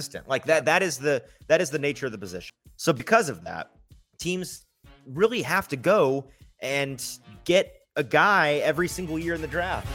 consistent. Like that that is the that is the nature of the position. So because of that, teams really have to go and get a guy every single year in the draft.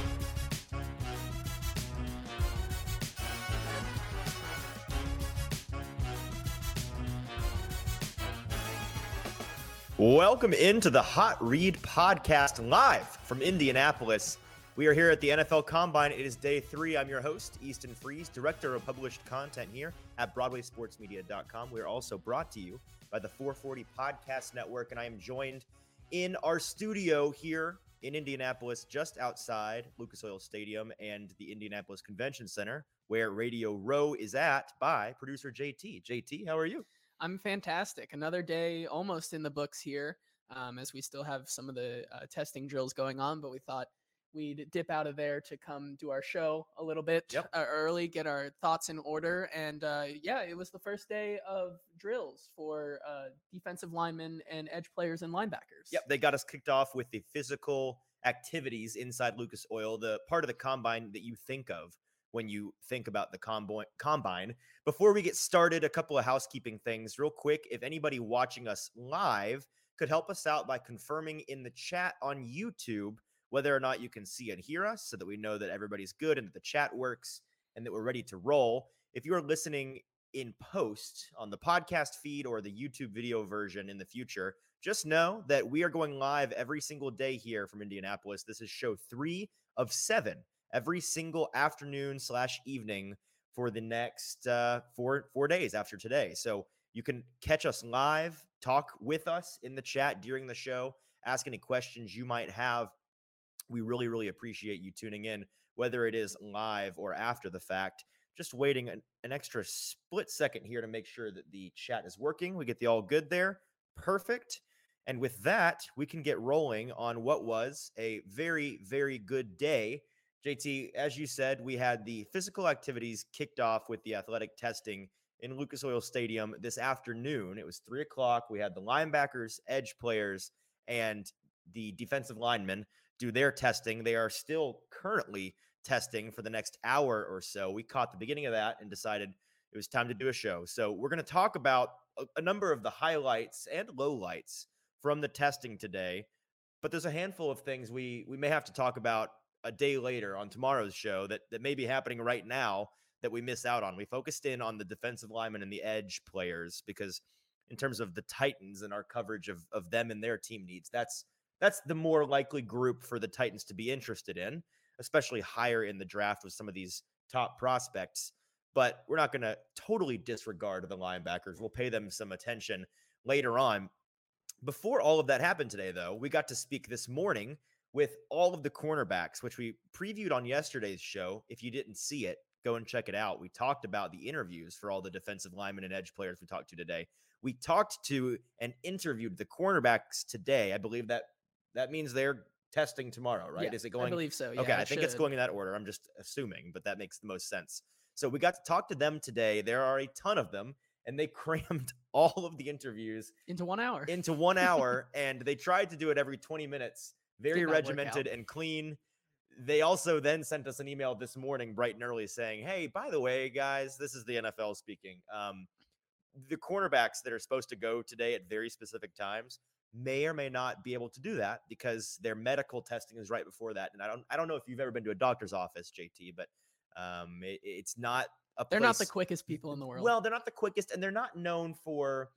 Welcome into the Hot Read podcast live from Indianapolis. We are here at the NFL Combine. It is day three. I'm your host, Easton Freeze, director of published content here at BroadwaySportsMedia.com. We are also brought to you by the 440 Podcast Network, and I am joined in our studio here in Indianapolis, just outside Lucas Oil Stadium and the Indianapolis Convention Center, where Radio Row is at, by producer JT. JT, how are you? I'm fantastic. Another day almost in the books here, um, as we still have some of the uh, testing drills going on, but we thought we'd dip out of there to come do our show a little bit Yep. uh, early, get our thoughts in order. And uh, yeah, it was the first day of drills for uh, defensive linemen and edge players and linebackers. Yep, they got us kicked off with the physical activities inside Lucas Oil, the part of the combine that you think of when you think about the combine. Combine. Before we get started, a couple of housekeeping things, real quick. If anybody watching us live could help us out by confirming in the chat on YouTube whether or not you can see and hear us, so that we know that everybody's good and that the chat works and that we're ready to roll. If you are listening in post on the podcast feed or the YouTube video version in the future, just know that we are going live every single day here from Indianapolis. This is show three of seven every single afternoon slash evening for the next uh, four four days after today. So you can catch us live, talk with us in the chat during the show, ask any questions you might have. We really, really appreciate you tuning in, whether it is live or after the fact. Just waiting an, an extra split second here to make sure that the chat is working. We get the all good there. Perfect. And with that, we can get rolling on what was a very, very good day. JT, as you said, we had the physical activities kicked off with the athletic testing in Lucas Oil Stadium this afternoon. It was three o'clock. We had the linebackers, edge players, and the defensive linemen do their testing. They are still currently testing for the next hour or so. We caught the beginning of that and decided it was time to do a show. So we're going to talk about a, a number of the highlights and lowlights from the testing today. But there's a handful of things we we may have to talk about a day later on tomorrow's show that that may be happening right now that we miss out on. We focused in on the defensive linemen and the edge players because in terms of the Titans and our coverage of of them and their team needs, that's that's the more likely group for the Titans to be interested in, especially higher in the draft with some of these top prospects. But we're not going to totally disregard the linebackers. We'll pay them some attention later on. Before all of that happened today, though, we got to speak this morning with all of the cornerbacks, which we previewed on yesterday's show. If you didn't see it, go and check it out. We talked about the interviews for all the defensive linemen and edge players we talked to today. We talked to and interviewed the cornerbacks today. I believe that that means they're testing tomorrow, right? Yeah, Is it going? I believe so. Yeah, okay, I think it's going in that order. I'm just assuming, but that makes the most sense. So we got to talk to them today. There are a ton of them, and they crammed all of the interviews into one hour. into one hour, and they tried to do it every 20 minutes, very Did not work regimented and clean. They also then sent us an email this morning, bright and early, saying, "Hey, by the way, guys, this is the NFL speaking. Um, the cornerbacks that are supposed to go today at very specific times may or may not be able to do that because their medical testing is right before that. And I don't, I don't know if you've ever been to a doctor's office, JT, but um, it, it's not a. They're not the quickest people in the world. well, they're not the quickest, and they're not known for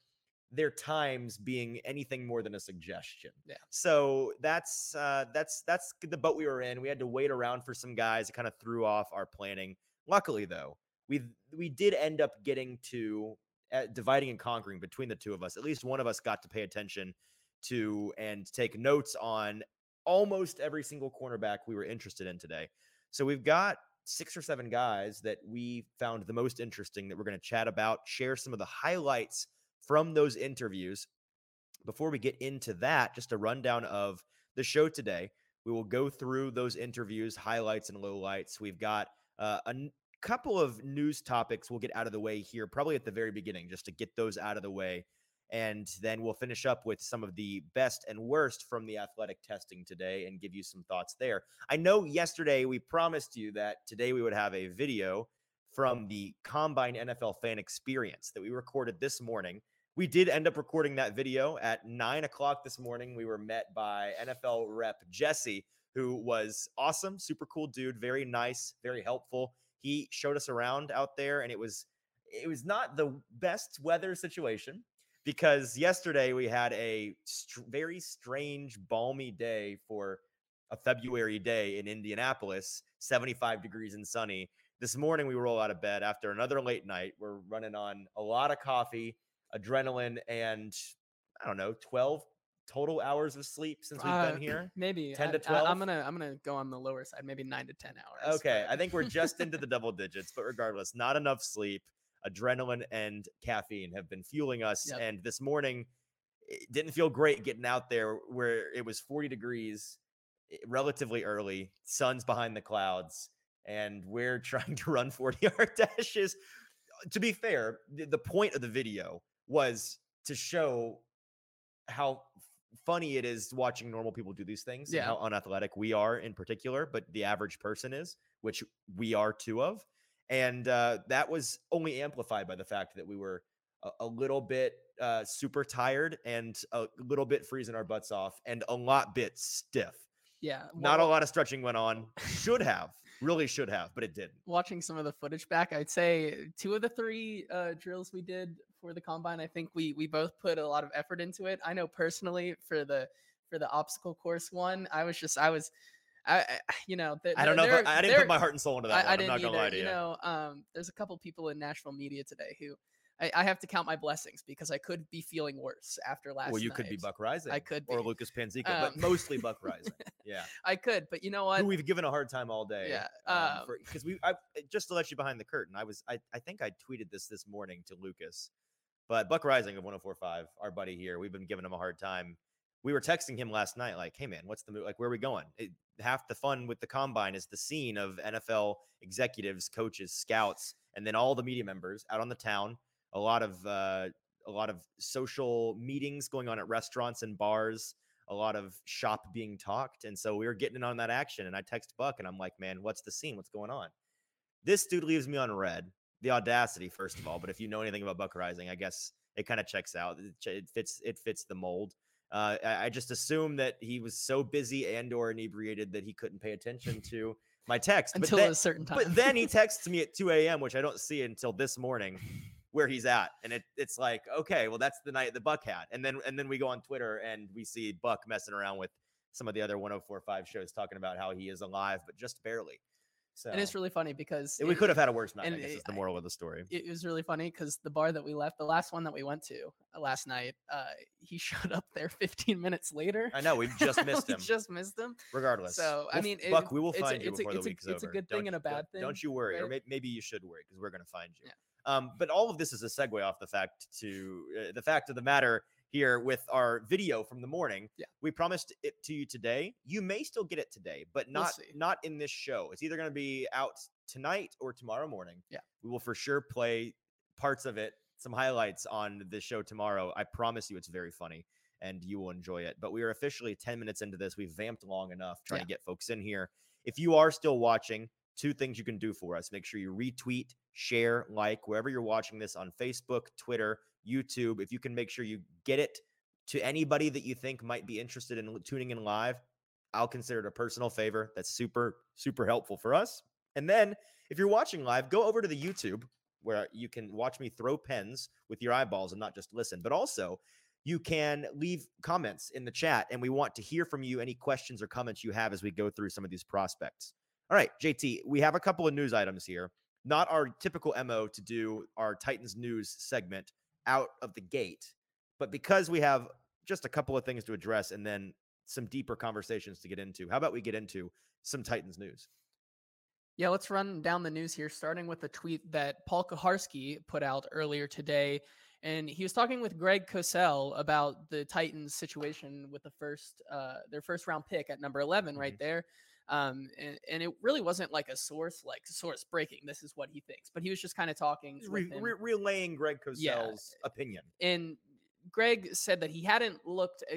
their times being anything more than a suggestion. Yeah. So that's uh, that's that's the boat we were in. We had to wait around for some guys. It kind of threw off our planning. Luckily, though, we we did end up getting to uh, dividing and conquering between the two of us. At least one of us got to pay attention to and take notes on almost every single cornerback we were interested in today. So we've got six or seven guys that we found the most interesting that we're going to chat about, share some of the highlights from those interviews. Before we get into that, just a rundown of the show today. We will go through those interviews, highlights and lowlights. We've got uh, a n- couple of news topics we'll get out of the way here, probably at the very beginning, just to get those out of the way. And then we'll finish up with some of the best and worst from the athletic testing today and give you some thoughts there. I know yesterday we promised you that today we would have a video from the Combine NFL fan experience that we recorded this morning. We did end up recording that video at nine o'clock this morning. We were met by NFL rep Jesse, who was awesome, super cool dude, very nice, very helpful. He showed us around out there, and it was it was not the best weather situation because yesterday we had a str- very strange, balmy day for a February day in Indianapolis, 75 degrees and sunny. This morning we roll out of bed after another late night. We're running on a lot of coffee, adrenaline, and I don't know, 12 total hours of sleep since we've Uh, been here. Maybe 10 to I- I, am gonna I'm gonna go on the lower side, maybe nine to ten hours. Okay, I think we're just into the double digits, but regardless, not enough sleep. Adrenaline and caffeine have been fueling us. Yep. And this morning, it didn't feel great getting out there where it was 40 degrees eh, relatively early, sun's behind the clouds, and we're trying to run 40 yard dashes. To be fair, the, the point of the video was to show how funny it is watching normal people do these things Yeah. and how unathletic we are in particular, but the average person is, which we are two of. And uh, that was only amplified by the fact that we were a, a little bit uh, super tired and a little bit freezing our butts off and a lot bit stiff. yeah, Not a lot of stretching went on. Should have, really should have, but it didn't. Watching some of the footage back, I'd say two of the three uh, drills we did for the combine, I think we we both put a lot of effort into it. I know personally for the for the obstacle course one, I was just I was. I, I you know, I don't know. If I, I didn't put my heart and soul into that I. I I'm didn't not gonna either. lie to you. you know, um, there's a couple people in Nashville media today who I, I have to count my blessings because I could be feeling worse after last. well, you could be. Buck Reising. I could or. Lucas Panzica, but Um, mostly Buck Rising. Yeah, I could, but you know what? who we've given a hard time all day. Yeah, because we I, just to let you behind the curtain. I was I I think I tweeted this this morning to Lucas, but Buck Reising of 104.5, our buddy here, we've been giving him a hard time. We were texting him last night, like, "Hey man, what's the move? Like, where are we going?" It, half the fun with the combine is the scene of NFL executives, coaches, scouts, and then all the media members out on the town. A lot of uh, a lot of social meetings going on at restaurants and bars. A lot of shop being talked, and so we were getting in on that action. And I text Buck, and I'm like, "Man, what's the scene? What's going on?" This dude leaves me on red. The audacity, first of all, but if you know anything about Buck Reising, I guess it kind of checks out. It, it fits. It fits the mold. Uh, I, I just assumed that he was so busy and or inebriated that he couldn't pay attention to my text. but until then, a certain time. but then he texts me at 2 a.m., which I don't see until this morning, where he's at, and it, it's like, okay, well, that's the night the Buck had, and then and then we go on Twitter and we see Buck messing around with some of the other 104.5 shows talking about how he is alive, but just barely. So and it's really funny because we it- could have had a worse night. and I guess it- is the moral of the story. it was really funny because the bar that we left, the last one that we went to uh, last night, uh, he showed up there 15 minutes later. I know we've just missed We him. just missed him. Regardless, So, I mean, it- we will it's find you it's a- before it's the a- week's it's a good thing Don't and a bad don't- bad Don't you worry, or right? may- maybe you should worry because we're going to find you. Um, but all of this is a segue off the fact to uh, the fact of the matter here with our video from the morning. Yeah. We promised it to you today. You may still get it today, but We'll not not in this show. It's either going to be out tonight or tomorrow morning. Yeah. We will for sure play parts of it, some highlights on the show tomorrow. I promise you it's very funny and you will enjoy it. But we are officially 10 minutes into this. We've vamped long enough trying Yeah. to get folks in here. If you are still watching, two things you can do for us. Make sure you retweet, share, like wherever you're watching this on Facebook, Twitter, YouTube. If you can make sure you get it to anybody that you think might be interested in tuning in live, I'll consider it a personal favor. That's super, super helpful for us. And then if you're watching live, go over to the YouTube where you can watch me throw pens with your eyeballs and not just listen, but also you can leave comments in the chat and we want to hear from you any questions or comments you have as we go through some of these prospects. All right, JT, we have a couple of news items here. Not our typical MO to do our Titans news segment out of the gate, but because we have just a couple of things to address and then some deeper conversations to get into, how about we get into some Titans news? Yeah, let's run down the news here, starting with a tweet that Paul Kuharsky put out earlier today. And he was talking with Greg Cosell about the Titans situation with the first, uh, their first round pick at number 11 right Mm-hmm. there. Um, and, and it really wasn't like a source, like source breaking. This is what he thinks, but he was just kind of talking. Re- re- relaying Greg Cosell's Yeah. opinion. and Greg said that he hadn't looked. Uh,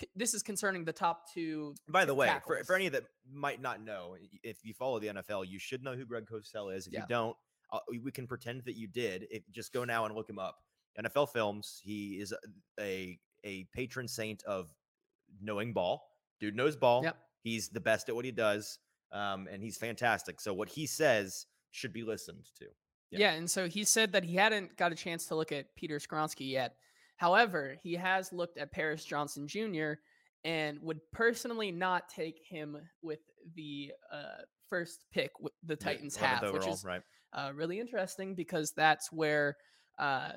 c- this is concerning the top two. By the way, for, tackles. for any that might not know, if you follow the NFL, you should know who Greg Cosell is. If Yeah. you don't, uh, we can pretend that you did. Just go now and look him up. NFL Films. He is a a patron saint of knowing ball. Dude knows ball. Yep. He's the best at what he does, um, and he's fantastic. So what he says should be listened to. Yeah. yeah. and so he said that he hadn't got a chance to look at Peter Skoronski yet. However, he has looked at Paris Johnson Jr. and would personally not take him with the uh, first pick the Titans yeah, have, overall, which is right. uh, really interesting because that's where uh,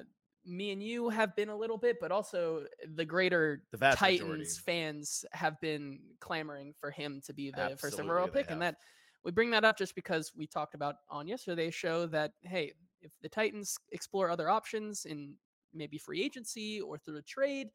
me and you have been a little bit, but also the greater the Titans majority. fans have been clamoring for him to be the Absolutely, first overall pick, have. and that we bring that up just because we talked about on yesterday's show that hey, if the Titans explore other options in maybe free agency or through a trade,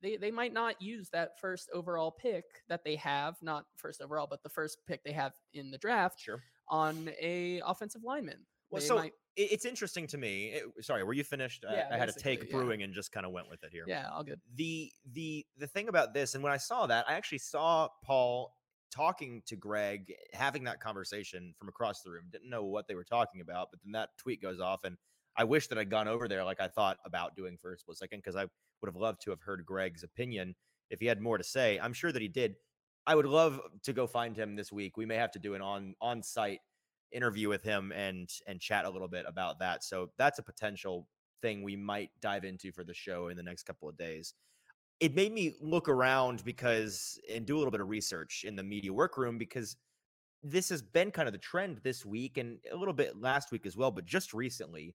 they they might not use that first overall pick that they have, not first overall, but the first pick they have in the draft sure. on a offensive lineman. Well, They so might- it's interesting to me. it- sorry, were you finished? I- Yeah, I, had a basically, take yeah. brewing and just kind of went with it here. yeah, all good. the the the thing about this and when i saw that i actually saw paul talking to greg having that conversation from across the room didn't know what they were talking about but then that tweet goes off and i wish that i'd gone over there like i thought about doing for a split second because i would have loved to have heard greg's opinion if he had more to say i'm sure that he did i would love to go find him this week we may have to do an on on site interview with him and and chat a little bit about that so that's a potential thing we might dive into for the show in the next couple of days. It made me look around because and do a little bit of research in the media workroom because this has been kind of the trend this week and a little bit last week as well, but just recently,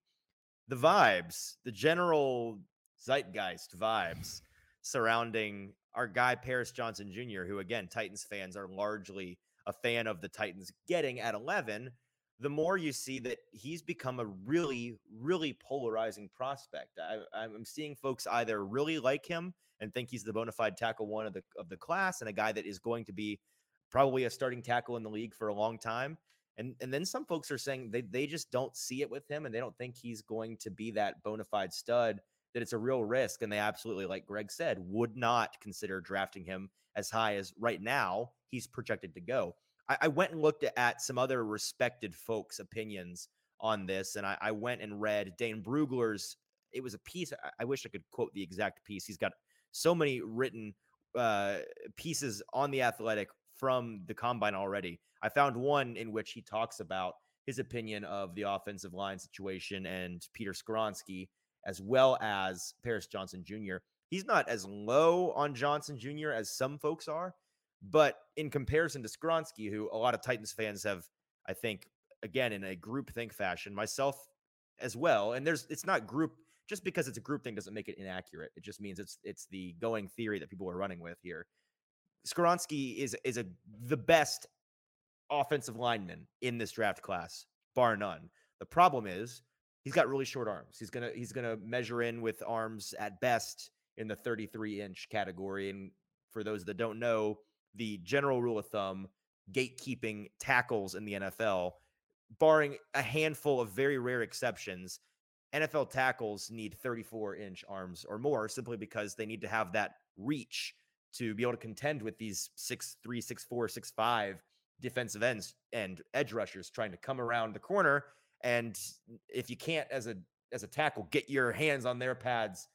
the vibes, the general zeitgeist vibes surrounding our guy Paris Johnson Jr., who again, Titans fans are largely a fan of the Titans getting at 11, the more you see that he's become a really, really polarizing prospect. I, I'm seeing folks either really like him and think he's the bona fide tackle one of the of the class and a guy that is going to be probably a starting tackle in the league for a long time. And and then some folks are saying they they just don't see it with him and they don't think he's going to be that bona fide stud. That it's a real risk, and they absolutely, like Greg said, would not consider drafting him as high as right now he's projected to go. I, I went and looked at some other respected folks' opinions on this, and I, I went and read Dane Brugler's. It was a piece. I, I wish I could quote the exact piece. He's got so many written uh, pieces on the Athletic from the combine already. I found one in which he talks about his opinion of the offensive line situation and Peter Skoronski, as well as Paris Johnson Jr. He's not as low on Johnson Jr. as some folks are, but in comparison to Skoronski, who a lot of Titans fans have, I think, again in a group think fashion, myself as well. And there's it's not group just because it's a group thing doesn't make it inaccurate. It just means it's it's the going theory that people are running with here. Skoronski is is a the best offensive lineman in this draft class, bar none. The problem is he's got really short arms. He's gonna he's gonna measure in with arms at best in the 33 inch category. And for those that don't know, the general rule of thumb, gatekeeping tackles in the NFL, barring a handful of very rare exceptions, NFL tackles need 34 inch arms or more simply because they need to have that reach to be able to contend with these six three, six four, six five defensive ends and edge rushers trying to come around the corner. And if you can't, as a as a tackle, get your hands on their pads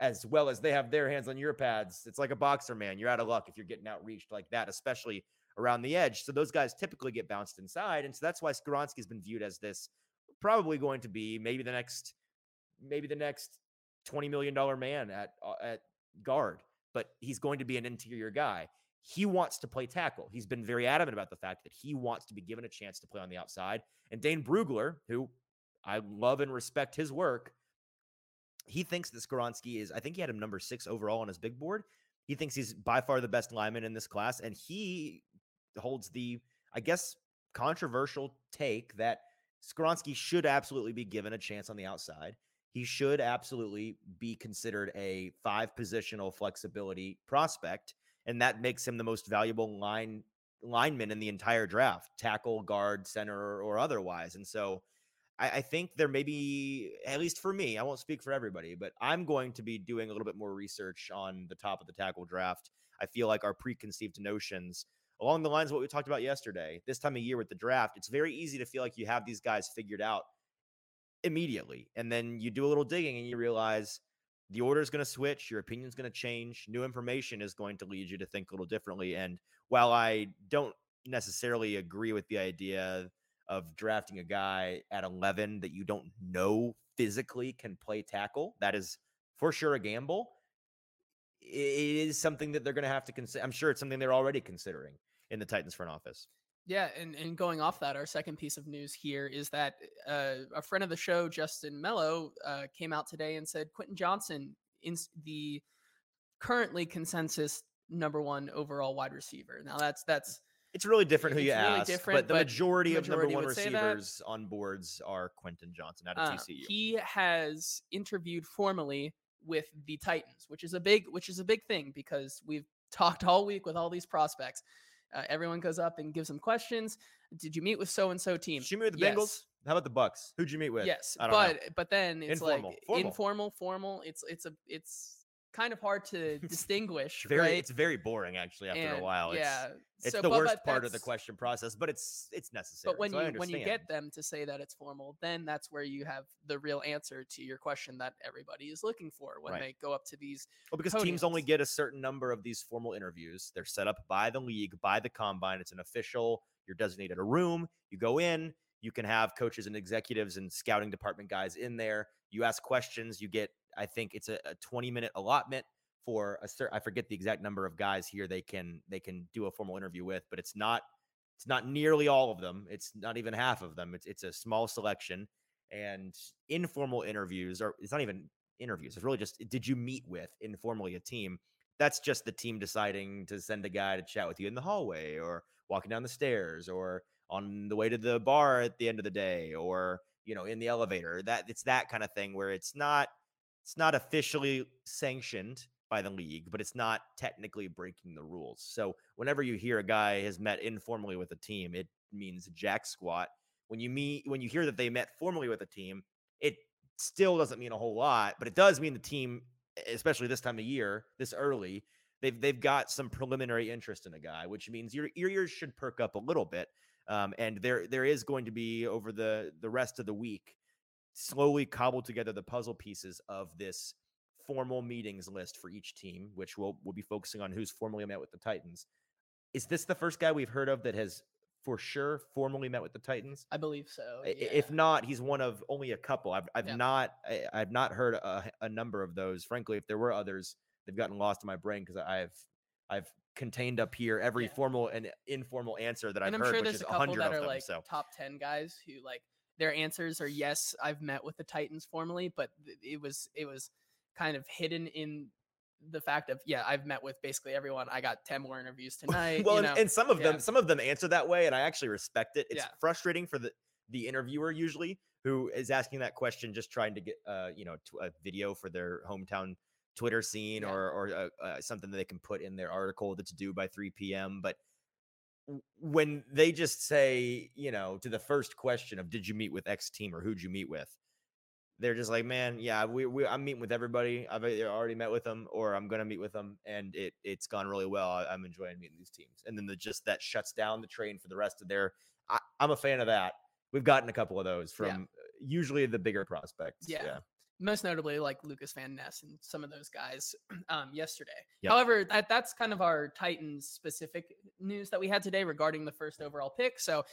as well as they have their hands on your pads, it's like a boxer, man. You're out of luck if you're getting outreached like that, especially around the edge. So those guys typically get bounced inside, and so that's why Skoronski's been viewed as this probably going to be maybe the next maybe the next twenty million dollar man at uh, at guard, but he's going to be an interior guy. He wants to play tackle. He's been very adamant about the fact that he wants to be given a chance to play on the outside. And Dane Brugler, who I love and respect his work, he thinks that Skoronski is, I think he had him number six overall on his big board. He thinks he's by far the best lineman in this class. And he holds the, I guess, controversial take that Skoronski should absolutely be given a chance on the outside. He should absolutely be considered a five positional flexibility prospect. And that makes him the most valuable line lineman in the entire draft, tackle, guard, center, or otherwise. And so I, I think there may be, at least for me, I won't speak for everybody, but I'm going to be doing a little bit more research on the top of the tackle draft. I feel like our preconceived notions along the lines of what we talked about yesterday, this time of year with the draft, it's very easy to feel like you have these guys figured out immediately. And then you do a little digging and you realize the order is going to switch, your opinion is going to change, new information is going to lead you to think a little differently. And while I don't necessarily agree with the idea of drafting a guy at 11 that you don't know physically can play tackle, that is for sure a gamble. It is something that they're going to have to consider. I'm sure it's something they're already considering in the Titans front office. Yeah, and, and going off that, our second piece of news here is that uh, a friend of the show, Justin Melo, uh, came out today and said Quentin Johnston, is the currently consensus number one overall wide receiver. Now that's that's it's really different who you really ask, but the but majority, majority, of number one receivers on boards are Quentin Johnston out of uh, TCU. He has interviewed formally with the Titans, which is a big which is a big thing because we've talked all week with all these prospects. Uh, everyone goes up and gives them questions. Did you meet with so and so team? Did you meet with the yes. Bengals? How about the Bucks? Who'd you meet with? Yes, but know. but then it's informal. like formal. informal, formal. It's it's a it's kind of hard to distinguish. very, right? it's very boring actually after and, a while. It's, yeah, it's so, the but, worst but part of the question process, but it's it's necessary. But when so you when you get them to say that it's formal, then that's where you have the real answer to your question that everybody is looking for when right. they go up to these. Well, because podiums. teams only get a certain number of these formal interviews. They're set up by the league, by the combine. It's an official. You're designated a room. You go in. You can have coaches and executives and scouting department guys in there. You ask questions. You get, I think it's a, a 20 minute allotment for a certain I forget the exact number of guys here they can they can do a formal interview with, but it's not it's not nearly all of them. It's not even half of them. It's it's a small selection and informal interviews or it's not even interviews. It's really just did you meet with informally a team? That's just the team deciding to send a guy to chat with you in the hallway or walking down the stairs or on the way to the bar at the end of the day or you know in the elevator. That it's that kind of thing where it's not it's not officially sanctioned by the league, but it's not technically breaking the rules. So whenever you hear a guy has met informally with a team, it means jack squat. When you meet when you hear that they met formally with a team, it still doesn't mean a whole lot, but it does mean the team, especially this time of year, this early, they've they've got some preliminary interest in a guy, which means your ears should perk up a little bit. Um, and there there is going to be over the the rest of the week slowly cobble together the puzzle pieces of this formal meetings list for each team, which we'll we'll be focusing on who's formally met with the Titans. Is this the first guy we've heard of that has for sure formally met with the Titans? I believe so. Yeah. If not, he's one of only a couple. I've I've yeah. not I, have not heard a, a, number of those. Frankly, if there were others, they've gotten lost in my brain because I've I've contained up here every yeah. formal and informal answer that I've I'm heard, sure there's a couple that are them, like so. top ten guys who like their answers are yes, I've met with the Titans formally, but it was it was kind of hidden in the fact of yeah i've met with basically everyone i got 10 more interviews tonight well and, and, and, some of yeah. them some of them answer that way and i actually respect it it's yeah. frustrating for the the interviewer usually who is asking that question just trying to get uh you know a video for their hometown twitter scene yeah. or or uh, uh, something that they can put in their article that's due by 3 p.m but when they just say you know to the first question of did you meet with x team or who'd you meet with they're just like, man, yeah, we, we I'm meeting with everybody. I've eh, already met with them, or I'm gonna meet with them, and it it's gone really well. I, am enjoying meeting these teams, and then the just that shuts down the train for the rest of their. I, am a fan of that. We've gotten a couple of those from yeah. usually the bigger prospects. Yeah. yeah most notably like Lukas Van Ness and some of those guys um, yesterday. Yep. However, that, that's kind of our Titans specific news that we had today regarding the first overall pick. So,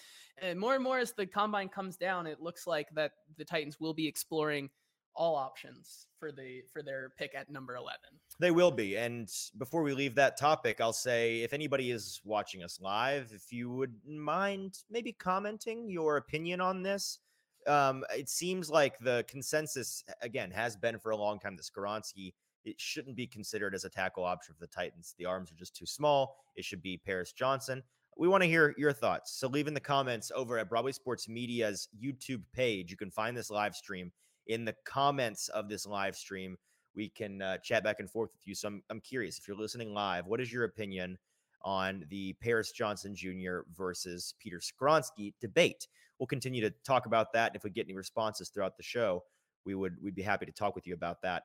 uh, more and more as the combine comes down, it looks like that the Titans will be exploring all options for the for their pick at number 11. They will be. And before we leave that topic, I'll say if anybody is watching us live, if you would mind maybe commenting your opinion on this um, it seems like the consensus again has been for a long time that Skoronski it shouldn't be considered as a tackle option for the Titans. The arms are just too small. It should be Paris Johnson. We want to hear your thoughts. So leave in the comments over at Broadway Sports Media's YouTube page. You can find this live stream in the comments of this live stream. We can uh, chat back and forth with you. So I'm, I'm curious if you're listening live, what is your opinion on the Paris Johnson Jr. versus Peter Skoronski debate? We'll continue to talk about that. And if we get any responses throughout the show, we would we'd be happy to talk with you about that.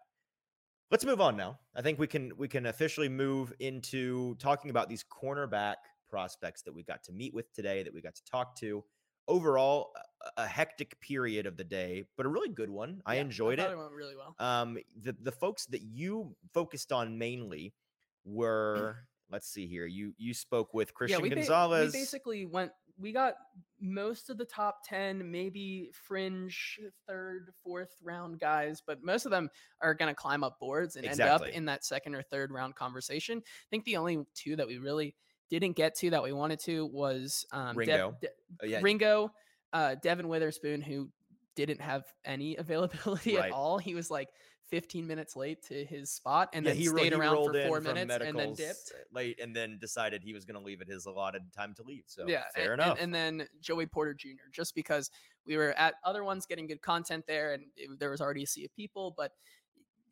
Let's move on now. I think we can we can officially move into talking about these cornerback prospects that we got to meet with today, that we got to talk to. Overall, a hectic period of the day, but a really good one. I enjoyed thought it. It went really well. Um, the the folks that you focused on mainly were let's see here. You you spoke with Christian we, ba- Gonzalez. we basically went. We got most of the top ten, maybe fringe third, fourth round guys, but most of them are going to climb up boards and end up in that second or third round conversation. I think the only two that we really didn't get to that we wanted to was um, Ringo. De- Oh, yeah, Ringo, uh, Devon Witherspoon, who didn't have any availability Right. at all. He was like 15 minutes late to his spot and yeah, then he, ro- stayed he around for four minutes and then dipped. late, and then decided he was going to leave at his allotted time to leave. So yeah, fair and, enough. And, and then Joey Porter Jr. Just because we were at other ones getting good content there, and it, there was already a sea of people, but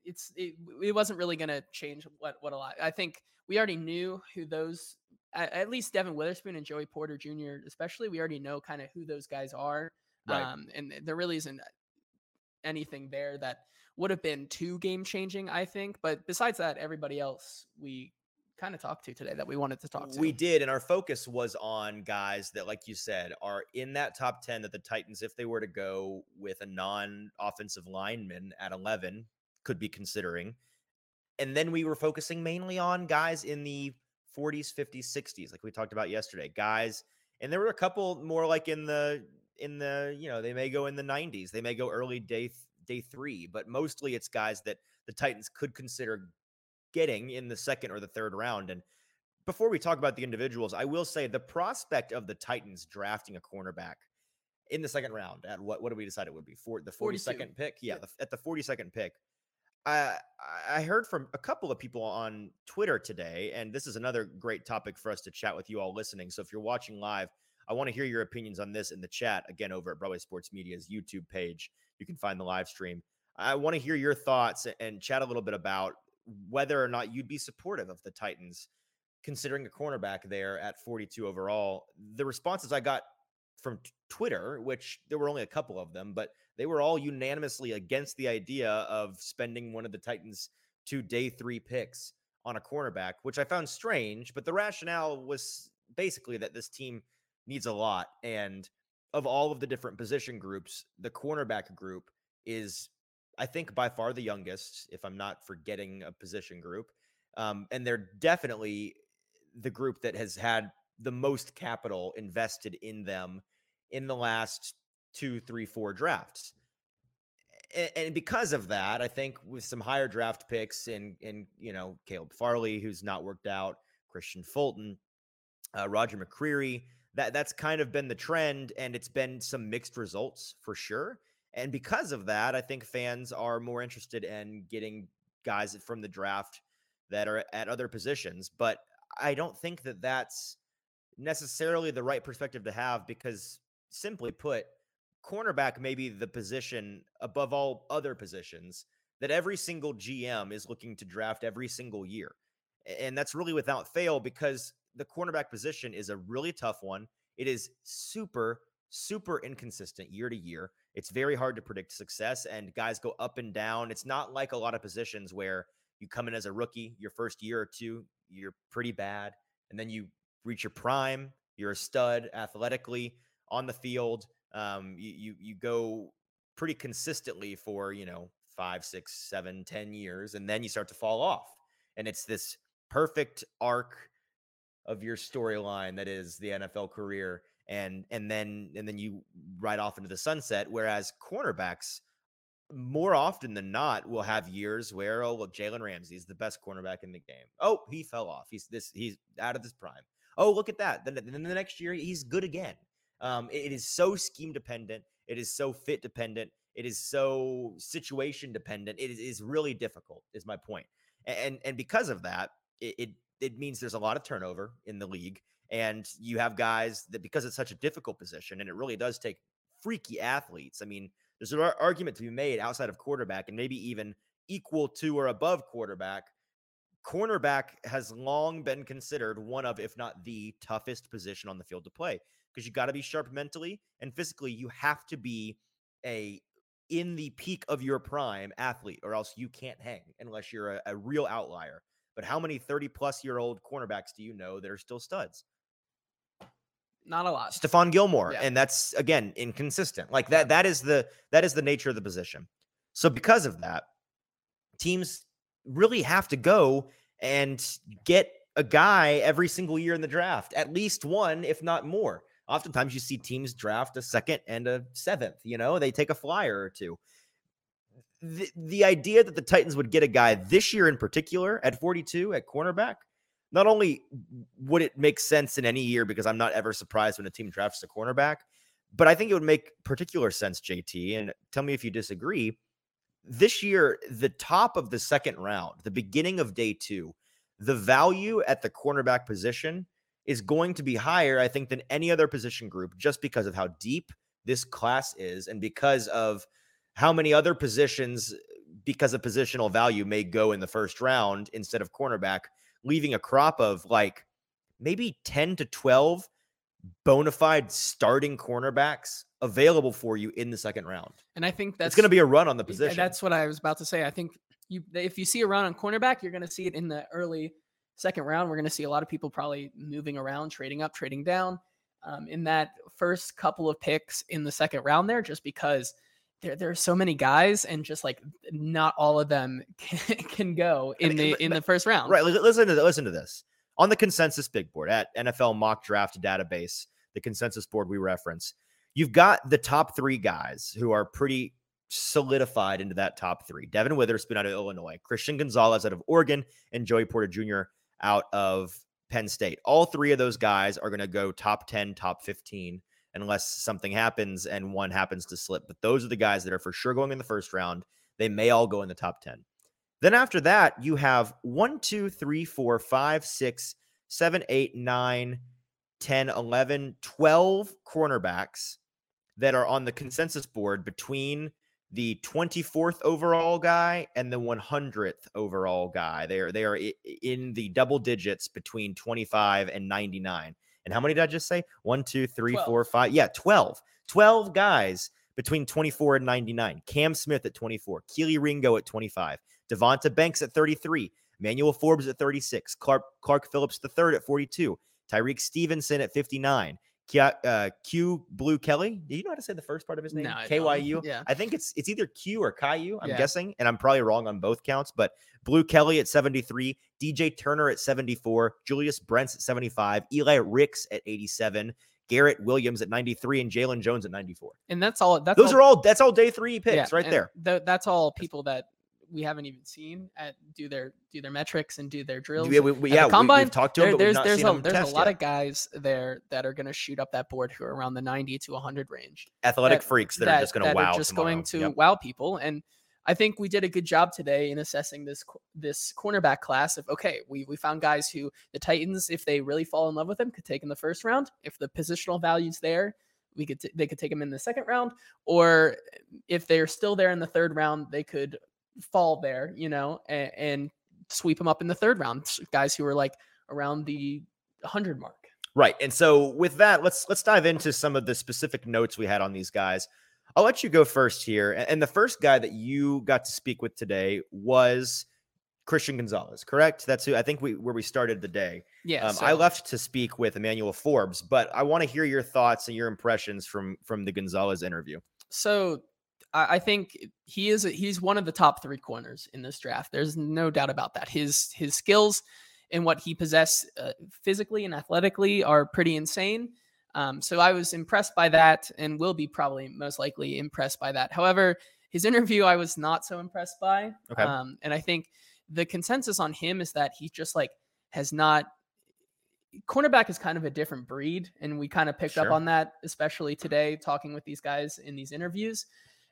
it's it, it wasn't really going to change what what a lot. I think we already knew who those. At, at least Devon Witherspoon and Joey Porter Jr. Especially, we already know kind of who those guys are. Right. Um, and there really isn't anything there that would have been too game changing, I think. But besides that, everybody else we kind of talked to today that we wanted to talk to. We did, and our focus was on guys that, like you said, are in that top 10 that the Titans, if they were to go with a non offensive lineman at 11, could be considering. And then we were focusing mainly on guys in the 40s, 50s, 60s, like we talked about yesterday. Guys, and there were a couple more like in the, in the, you know, they may go in the 90s, they may go early day, day three, but mostly it's guys that the Titans could consider getting in the second or the third round. And before we talk about the individuals, I will say the prospect of the Titans drafting a cornerback in the second round at what what do we decide it would be for the 42. 42nd pick? Yeah, the, at the 42nd pick. I I heard from a couple of people on Twitter today, and this is another great topic for us to chat with you all listening. So if you're watching live, I want to hear your opinions on this in the chat again over at Broadway Sports Media's YouTube page. You can find the live stream. I want to hear your thoughts and chat a little bit about whether or not you'd be supportive of the Titans considering a cornerback there at 42 overall. The responses I got from t- Twitter, which there were only a couple of them, but they were all unanimously against the idea of spending one of the Titans' two day three picks on a cornerback, which I found strange. But the rationale was basically that this team needs a lot. And of all of the different position groups, the cornerback group is, I think, by far the youngest, if I'm not forgetting a position group. Um, and they're definitely the group that has had the most capital invested in them in the last two, three, four drafts. And because of that, I think with some higher draft picks in in you know Caleb Farley, who's not worked out, Kristian Fulton, uh, Roger McCreary, that that's kind of been the trend, and it's been some mixed results for sure. And because of that, I think fans are more interested in getting guys from the draft that are at other positions. But I don't think that that's necessarily the right perspective to have because, simply put, cornerback may be the position above all other positions that every single GM is looking to draft every single year. And that's really without fail because the cornerback position is a really tough one. It is super, super inconsistent year to year. It's very hard to predict success, and guys go up and down. It's not like a lot of positions where you come in as a rookie, your first year or two, you're pretty bad, and then you reach your prime, you're a stud athletically on the field. Um, you, you you go pretty consistently for you know five, six, seven, ten years, and then you start to fall off. And it's this perfect arc of your storyline that is the NFL career, and and then and then you ride off into the sunset. Whereas cornerbacks, more often than not, will have years where oh look, Jalen Ramsey is the best cornerback in the game. Oh, he fell off. He's this. He's out of his prime. Oh, look at that. Then, then the next year he's good again. Um, it- it is so scheme dependent. It is so fit dependent. It is so situation dependent. It is, is really difficult. Is my point. And and because of that, it, it it means there's a lot of turnover in the league, and you have guys that because it's such a difficult position, and it really does take freaky athletes. I mean, there's an argument to be made outside of quarterback, and maybe even equal to or above quarterback. Cornerback has long been considered one of, if not the toughest position on the field to play because you got to be sharp mentally and physically. You have to be a in the peak of your prime athlete, or else you can't hang unless you're a, a real outlier. But how many 30 plus year old cornerbacks do you know that are still studs? Not a lot. Stephon Gilmore, Yeah. and that's again inconsistent. Like that. That is the that is the nature of the position. So because of that, teams really have to go and get a guy every single year in the draft, at least one, if not more. Oftentimes, you see teams draft a second and a seventh. You know, they take a flyer or two. The, the idea that the Titans would get a guy this year in particular at 42 at cornerback, not only would it make sense in any year because I'm not ever surprised when a team drafts a cornerback, but I think it would make particular sense, JT. And tell me if you disagree. This year, the top of the second round, the beginning of day two, the value at the cornerback position is going to be higher, I think, than any other position group just because of how deep this class is and because of how many other positions, because of positional value, may go in the first round instead of cornerback, leaving a crop of like maybe 10 to 12 bona fide starting cornerbacks available for you in the second round. And I think that's it's going to be a run on the position. That's what I was about to say. I think you if you see a run on cornerback, you're going to see it in the early second round. We're going to see a lot of people probably moving around, trading up, trading down um, in that first couple of picks in the second round there, just because there there are so many guys and just like not all of them can, can go in the in the first round. Right. Listen to listen to this. On the consensus big board at NFL mock draft database, the consensus board we reference, you've got the top three guys who are pretty solidified into that top three. Devon Witherspoon out of Illinois, Christian Gonzalez out of Oregon, and Joey Porter Jr. out of Penn State. All three of those guys are going to go top 10, top 15, unless something happens and one happens to slip. But those are the guys that are for sure going in the first round. They may all go in the top 10. Then after that, you have one, two, three, four, five, six, seven, eight, nine, 10, 11, 12 cornerbacks that are on the consensus board between the 24th overall guy and the 100th overall guy. They are they are in the double digits between 25 and 99. And how many did I just say? One, two, three, four, Twelve. five. Yeah, 12. 12 guys between 24 and 99. Cam Smith at 24, Kelee Ringo at 25, Deonte Banks at 33, Manuel Forbes at 36, Clark Clark Phillips III at 42, Tyrique Stevenson at 59. Uh, Q Blu Kelly. Do you know how to say the first part of his name? No. KYU. Yeah. I think it's it's either Q or Caillou. I'm Yeah. guessing, and I'm probably wrong on both counts. But Blu Kelly at 73, DJ Turner at 74, Julius Brents at 75, Eli Ricks at 87, Garrett Williams at 93, and Jalen Jones at 94. And that's all. That's Those all, are all that's all day three yeah, picks right there. tho- that's all people that we haven't even seen at do their do their metrics and do their drills. Yeah, we, we, yeah, we, combine, have talked to there- him, we've there's there's a him there's a lot yet. of guys there that are going to shoot up that board who are around the 90 to 100 range. athletic that- freaks that, are just going to that wow. are just going to Yep. wow people. And I think we did a good job today in assessing this this cornerback class. Of okay, we we found guys who the Titans, if they really fall in love with them, could take in the first round. If the positional value's there, we could t- they could take them in the second round, or if they're still there in the third round, they could fall there, you know, and, and sweep them up in the third round. Guys who are like around the 100 mark. Right. And so with that, let's let's dive into some of the specific notes we had on these guys. I'll let you go first here. And the first guy that you got to speak with today was Christian Gonzalez, correct? That's who I think we where we started the day. Yeah, Um, I left to speak with Emmanuel Forbes, but I want to hear your thoughts and your impressions from from the Gonzalez interview. so I, I think he is a, he's one of the top three corners in this draft. There's no doubt about that. His his skills and what he possesses uh, physically and athletically are pretty insane. Um, so I was impressed by that, and will be probably most likely impressed by that. However, his interview I was not so impressed by. Okay. Um, and I think the consensus on him is that he just like has not. Cornerback is kind of a different breed, and we kind of picked up on that, especially today, talking with these guys in these interviews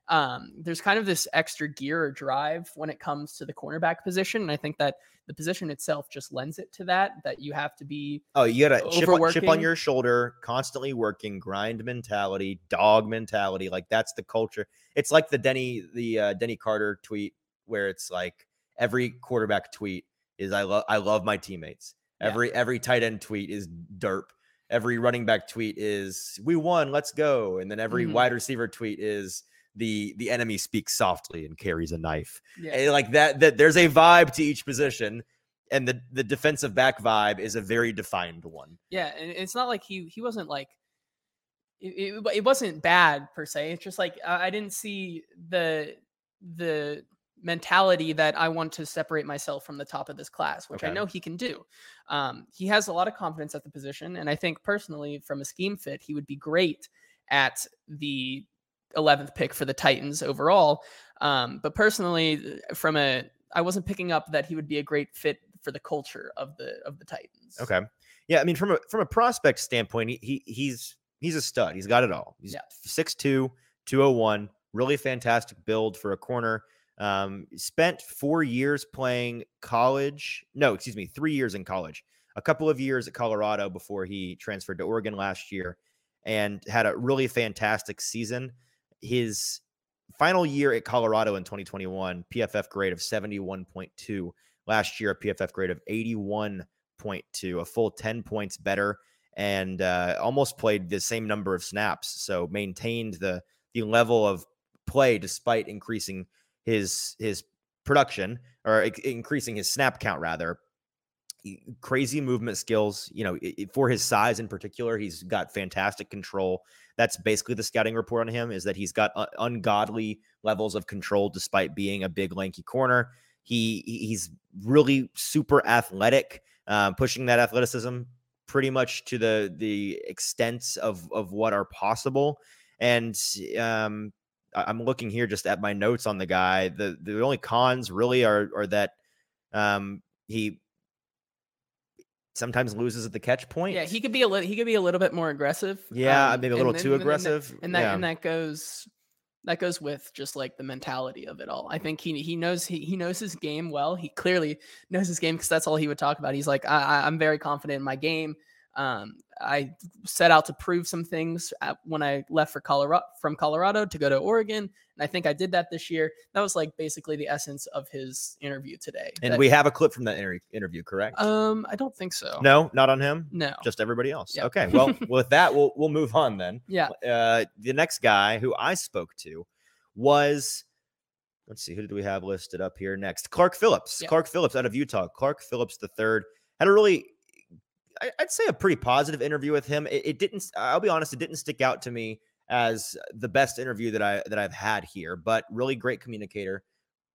um, there's kind of this extra gear or drive when it comes to the cornerback position. And I think that the position itself just lends it to that, that you have to be, Oh, you got a chip on, chip on your shoulder, constantly working, grind mentality, dog mentality. Like that's the culture. It's like the Denny, the uh, Denny Carter tweet where it's like every quarterback tweet is I love I love my teammates. Yeah. Every every tight end tweet is derp. Every running back tweet is we won, let's go. And then every Mhm. wide receiver tweet is the the enemy speaks softly and carries a knife. yeah, And like that that there's a vibe to each position and the the defensive back vibe is a very defined one yeah. And it's not like he, he wasn't like it, it, it wasn't bad per se. It's just like I I didn't see the the mentality that I want to separate myself from the top of this class, which I know he can do. Um, he has a lot of confidence at the position, and I think personally, from a scheme fit, he would be great at the 11th pick for the Titans overall. Um, but personally, from a, I wasn't picking up that he would be a great fit for the culture of the of the Titans. Okay. Yeah, I mean, from a from a prospect standpoint, he, he he's he's a stud. He's got it all. He's Yeah. 6'2", 201, really fantastic build for a corner. Um, spent four years playing college. No, excuse me, three years in college. A couple of years at Colorado before he transferred to Oregon last year, and had a really fantastic season. His final year at Colorado in 2021, PFF grade of 71.2. Last year, a PFF grade of 81.2, a full 10 points better, and uh, almost played the same number of snaps. So maintained the the level of play despite increasing his his production or increasing his snap count rather. Crazy movement skills, you know, for his size in particular, he's got fantastic control. That's basically the scouting report on him is that he's got ungodly levels of control despite being a big lanky corner. He he- he's really super athletic, uh, pushing that athleticism pretty much to the the extents of of what are possible. And um, I'm looking here just at my notes on the guy. The the only cons really are are that um, he sometimes loses at the catch point. Yeah, he could be a little. He could be a little bit more aggressive. yeah, um, maybe a little too and aggressive. and that yeah. and that goes that goes with just like the mentality of it all. I think he he knows he, he knows his game well. He clearly knows his game because that's all he would talk about. He's like, I, I, I'm very confident in my game. Um, I set out to prove some things at, when I left for Colorado from Colorado to go to Oregon, and I think I did that this year. That was like basically the essence of his interview today. and That- we have a clip from that inter- interview, correct? um, I don't think so. no, not on him. no, Just everybody else. Yeah. Okay. Well, with that, we'll we'll move on then. yeah, uh, the next guy who I spoke to was, let's see, who did we have listed up here next? Clark Phillips. Clark Phillips out of Utah. Clark Phillips the third had a really, I'd say, a pretty positive interview with him. It, it didn't. I'll be honest, it didn't stick out to me as the best interview that I that I've had here, but really great communicator.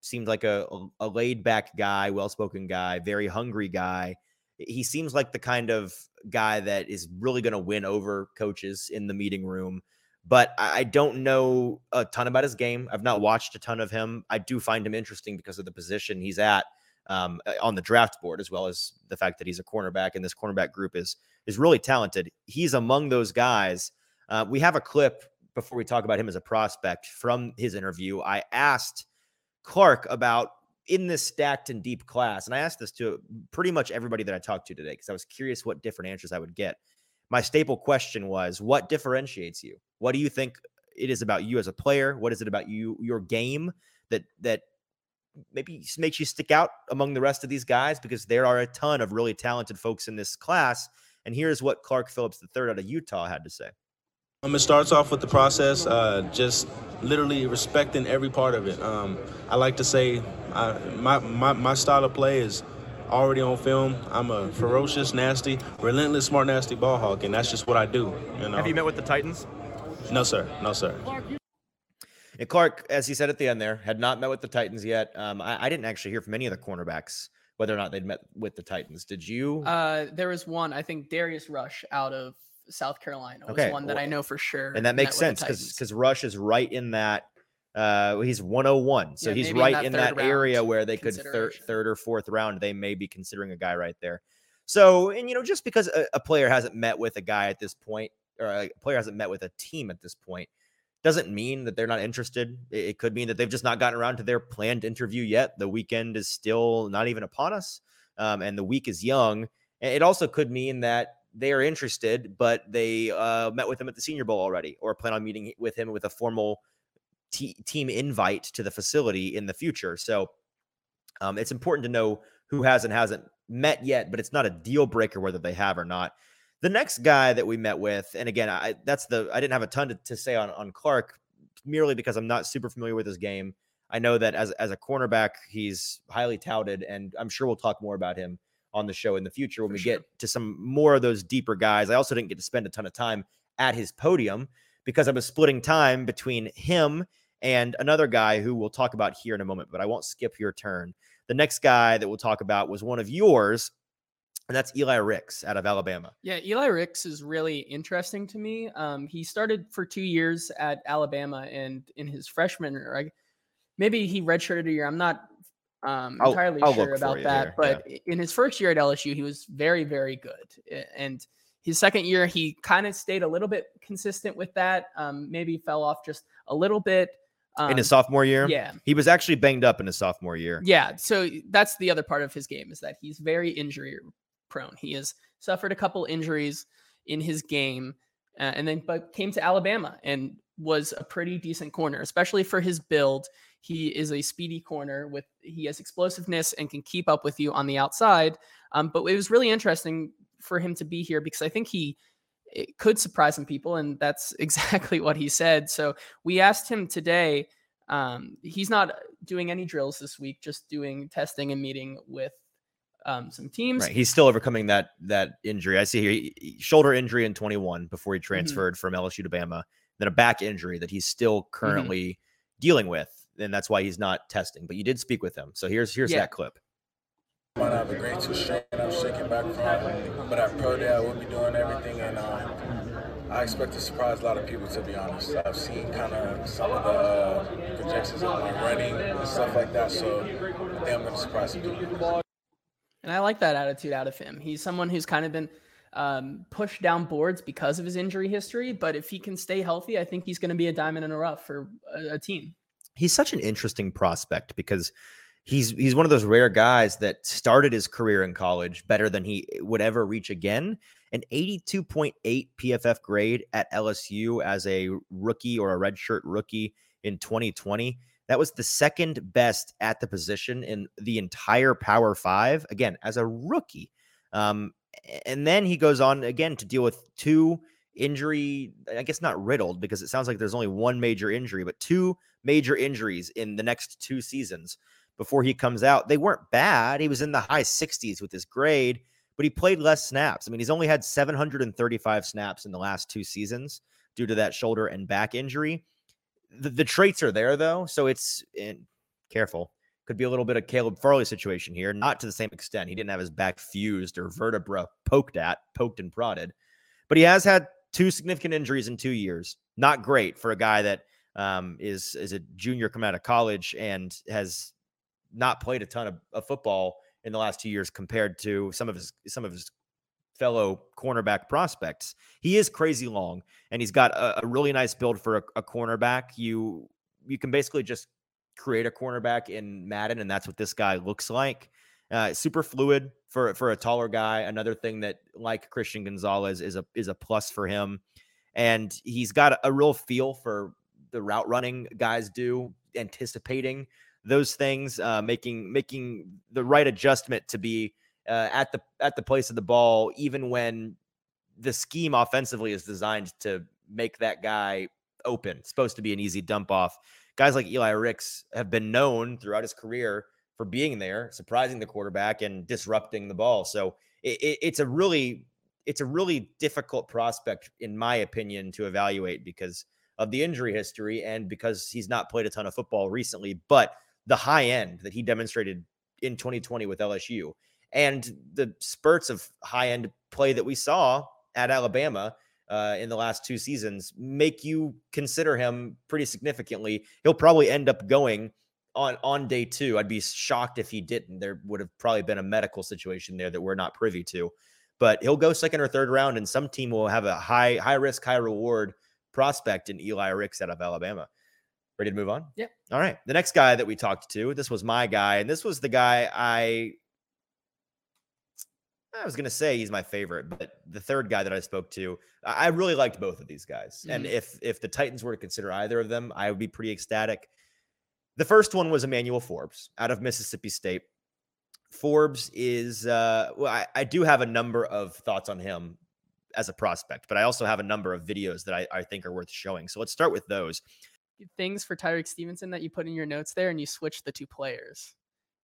Seemed like a, a laid back guy, well spoken guy, very hungry guy. He seems like the kind of guy that is really going to win over coaches in the meeting room. But I don't know a ton about his game. I've not watched a ton of him. I do find him interesting because of the position he's at um, on the draft board, as well as the fact that he's a cornerback, and this cornerback group is is really talented. He's among those guys. Uh, we have a clip before we talk about him as a prospect from his interview. I asked Clark about in this stacked and deep class, and I asked this to pretty much everybody that I talked to today because I was curious what different answers I would get. My staple question was, "What differentiates you? What do you think it is about you as a player? What is it about you, your game that that maybe makes you stick out among the rest of these guys? Because there are a ton of really talented folks in this class." And here's what Clark Phillips III out of Utah had to say. Um, it starts off with the process, uh, just literally respecting every part of it. Um, I like to say uh, my, my, my style of play is already on film. I'm a ferocious, nasty, relentless, smart, nasty ball hawk, and that's just what I do. You know? Have you met with the Titans? No, sir. No, sir. And Clark, as he said at the end there, had not met with the Titans yet. Um, I, I didn't actually hear from any of the cornerbacks whether or not they'd met with the Titans. Did you? Uh, there was one. I think Darius Rush out of South Carolina was Okay, one that I know for sure. and that makes sense because because Rush is right in that. Uh, he's 101, so Yeah, he's maybe in right that in that area where they could third, third or fourth round. They may be considering a guy right there. So, and you know, just because a, a player hasn't met with a guy at this point, or a player hasn't met with a team at this point, doesn't mean that they're not interested. It, it could mean that they've just not gotten around to their planned interview yet. The weekend is still not even upon us, um, and the week is young. It also could mean that they are interested, but they uh, met with him at the Senior Bowl already, or plan on meeting with him with a formal te- team invite to the facility in the future. So um, it's important to know who has and hasn't met yet, but it's not a deal breaker whether they have or not. The next guy that we met with, and again, I that's the I didn't have a ton to, to say on on Clark, merely because I'm not super familiar with his game. I know that as as a cornerback, he's highly touted, and I'm sure we'll talk more about him on the show in the future when For we sure. get to some more of those deeper guys. I also didn't get to spend a ton of time at his podium because I was splitting time between him and another guy who we'll talk about here in a moment, but I won't skip your turn. The next guy that we'll talk about was one of yours, and that's Eli Ricks out of Alabama. Yeah, Eli Ricks is really interesting to me. Um, he started for two years at Alabama, and in his freshman, or I, maybe he redshirted a year. I'm not um, I'll- entirely I'll sure about that, but in his first year at LSU, he was very, very good. And his second year, he kind of stayed a little bit consistent with that. Um, maybe fell off just a little bit um, in his sophomore year. Yeah, He was actually banged up in his sophomore year. yeah. So that's the other part of his game is that he's very injury prone. He has suffered a couple injuries in his game, uh, and then but came to Alabama and was a pretty decent corner, especially for his build. He is a speedy corner with he has explosiveness and can keep up with you on the outside. Um, but it was really interesting for him to be here because I think he it could surprise some people, and that's exactly what he said. So we asked him today. Um, he's not doing any drills this week, just doing testing and meeting with um, some teams. Right. He's still overcoming that that injury. I see here he- he- shoulder injury in 21 before he Mm-hmm. transferred from LSU to Bama, then a back injury that he's still currently dealing with, and that's why he's not testing. But you did speak with him, so here's here's Yeah. that clip. Might not have a grade two strain I'm shaking back from, but at Pro Day I will be doing everything, and um, I expect to surprise a lot of people. To be honest, I've seen kind of some of the uh, projections on my running and stuff like that, so I think I'm going to surprise some people. And I like that attitude out of him. He's someone who's kind of been um, pushed down boards because of his injury history. But if he can stay healthy, I think he's going to be a diamond in the rough for a, a team. He's such an interesting prospect because he's he's one of those rare guys that started his career in college better than he would ever reach again. An 82.8 PFF grade at LSU as a rookie or a redshirt rookie in 2020. That was the second best at the position in the entire Power Five. Again, as a rookie. Um, and then he goes on again to deal with two injury, I guess not riddled because it sounds like there's only one major injury, but two major injuries in the next two seasons before he comes out. They weren't bad. He was in the high 60s with his grade, but he played less snaps. I mean, he's only had 735 snaps in the last two seasons due to that shoulder and back injury. The, the traits are there though, so it's careful. Could be a little bit of Caleb Farley situation here, not to the same extent. He didn't have his back fused or vertebra poked at, poked and prodded, but he has had two significant injuries in two years. Not great for a guy that um, is is a junior coming out of college and has not played a ton of, of football in the last two years compared to some of his some of his fellow cornerback prospects. He is crazy long, and he's got a, a really nice build for a, a cornerback. You you can basically just create a cornerback in Madden, and that's what this guy looks like. Uh, super fluid for for a taller guy. Another thing that, like Christian Gonzalez, is a is a plus for him, and he's got a, a real feel for the route running guys do, anticipating those things, uh, making making the right adjustment to be uh, at the at the place of the ball, even when the scheme offensively is designed to make that guy open. It's supposed to be an easy dump off. Guys like Eli Ricks have been known throughout his career for being there, surprising the quarterback and disrupting the ball. So it, it, it's a really it's a really difficult prospect, in my opinion, to evaluate because of the injury history and because he's not played a ton of football recently. But the high end that he demonstrated in 2020 with LSU and the spurts of high end play that we saw at Alabama uh, in the last two seasons make you consider him pretty significantly. He'll probably end up going on on day two. I'd be shocked if he didn't. There would have probably been a medical situation there that we're not privy to. But he'll go second or third round, and some team will have a high high risk, high reward prospect in Eli Ricks out of Alabama. Ready to move on? Yep. All right. The next guy that we talked to, this was my guy, and this was the guy I I was gonna say he's my favorite, but the third guy that I spoke to, I really liked both of these guys. And Mhm. if if the Titans were to consider either of them, I would be pretty ecstatic. The first one was Emmanuel Forbes out of Mississippi State. Forbes is uh well, I, I do have a number of thoughts on him as a prospect, but I also have a number of videos that I, I think are worth showing. So let's start with those. Things for Tyrique Stevenson that you put in your notes there, and you switched the two players,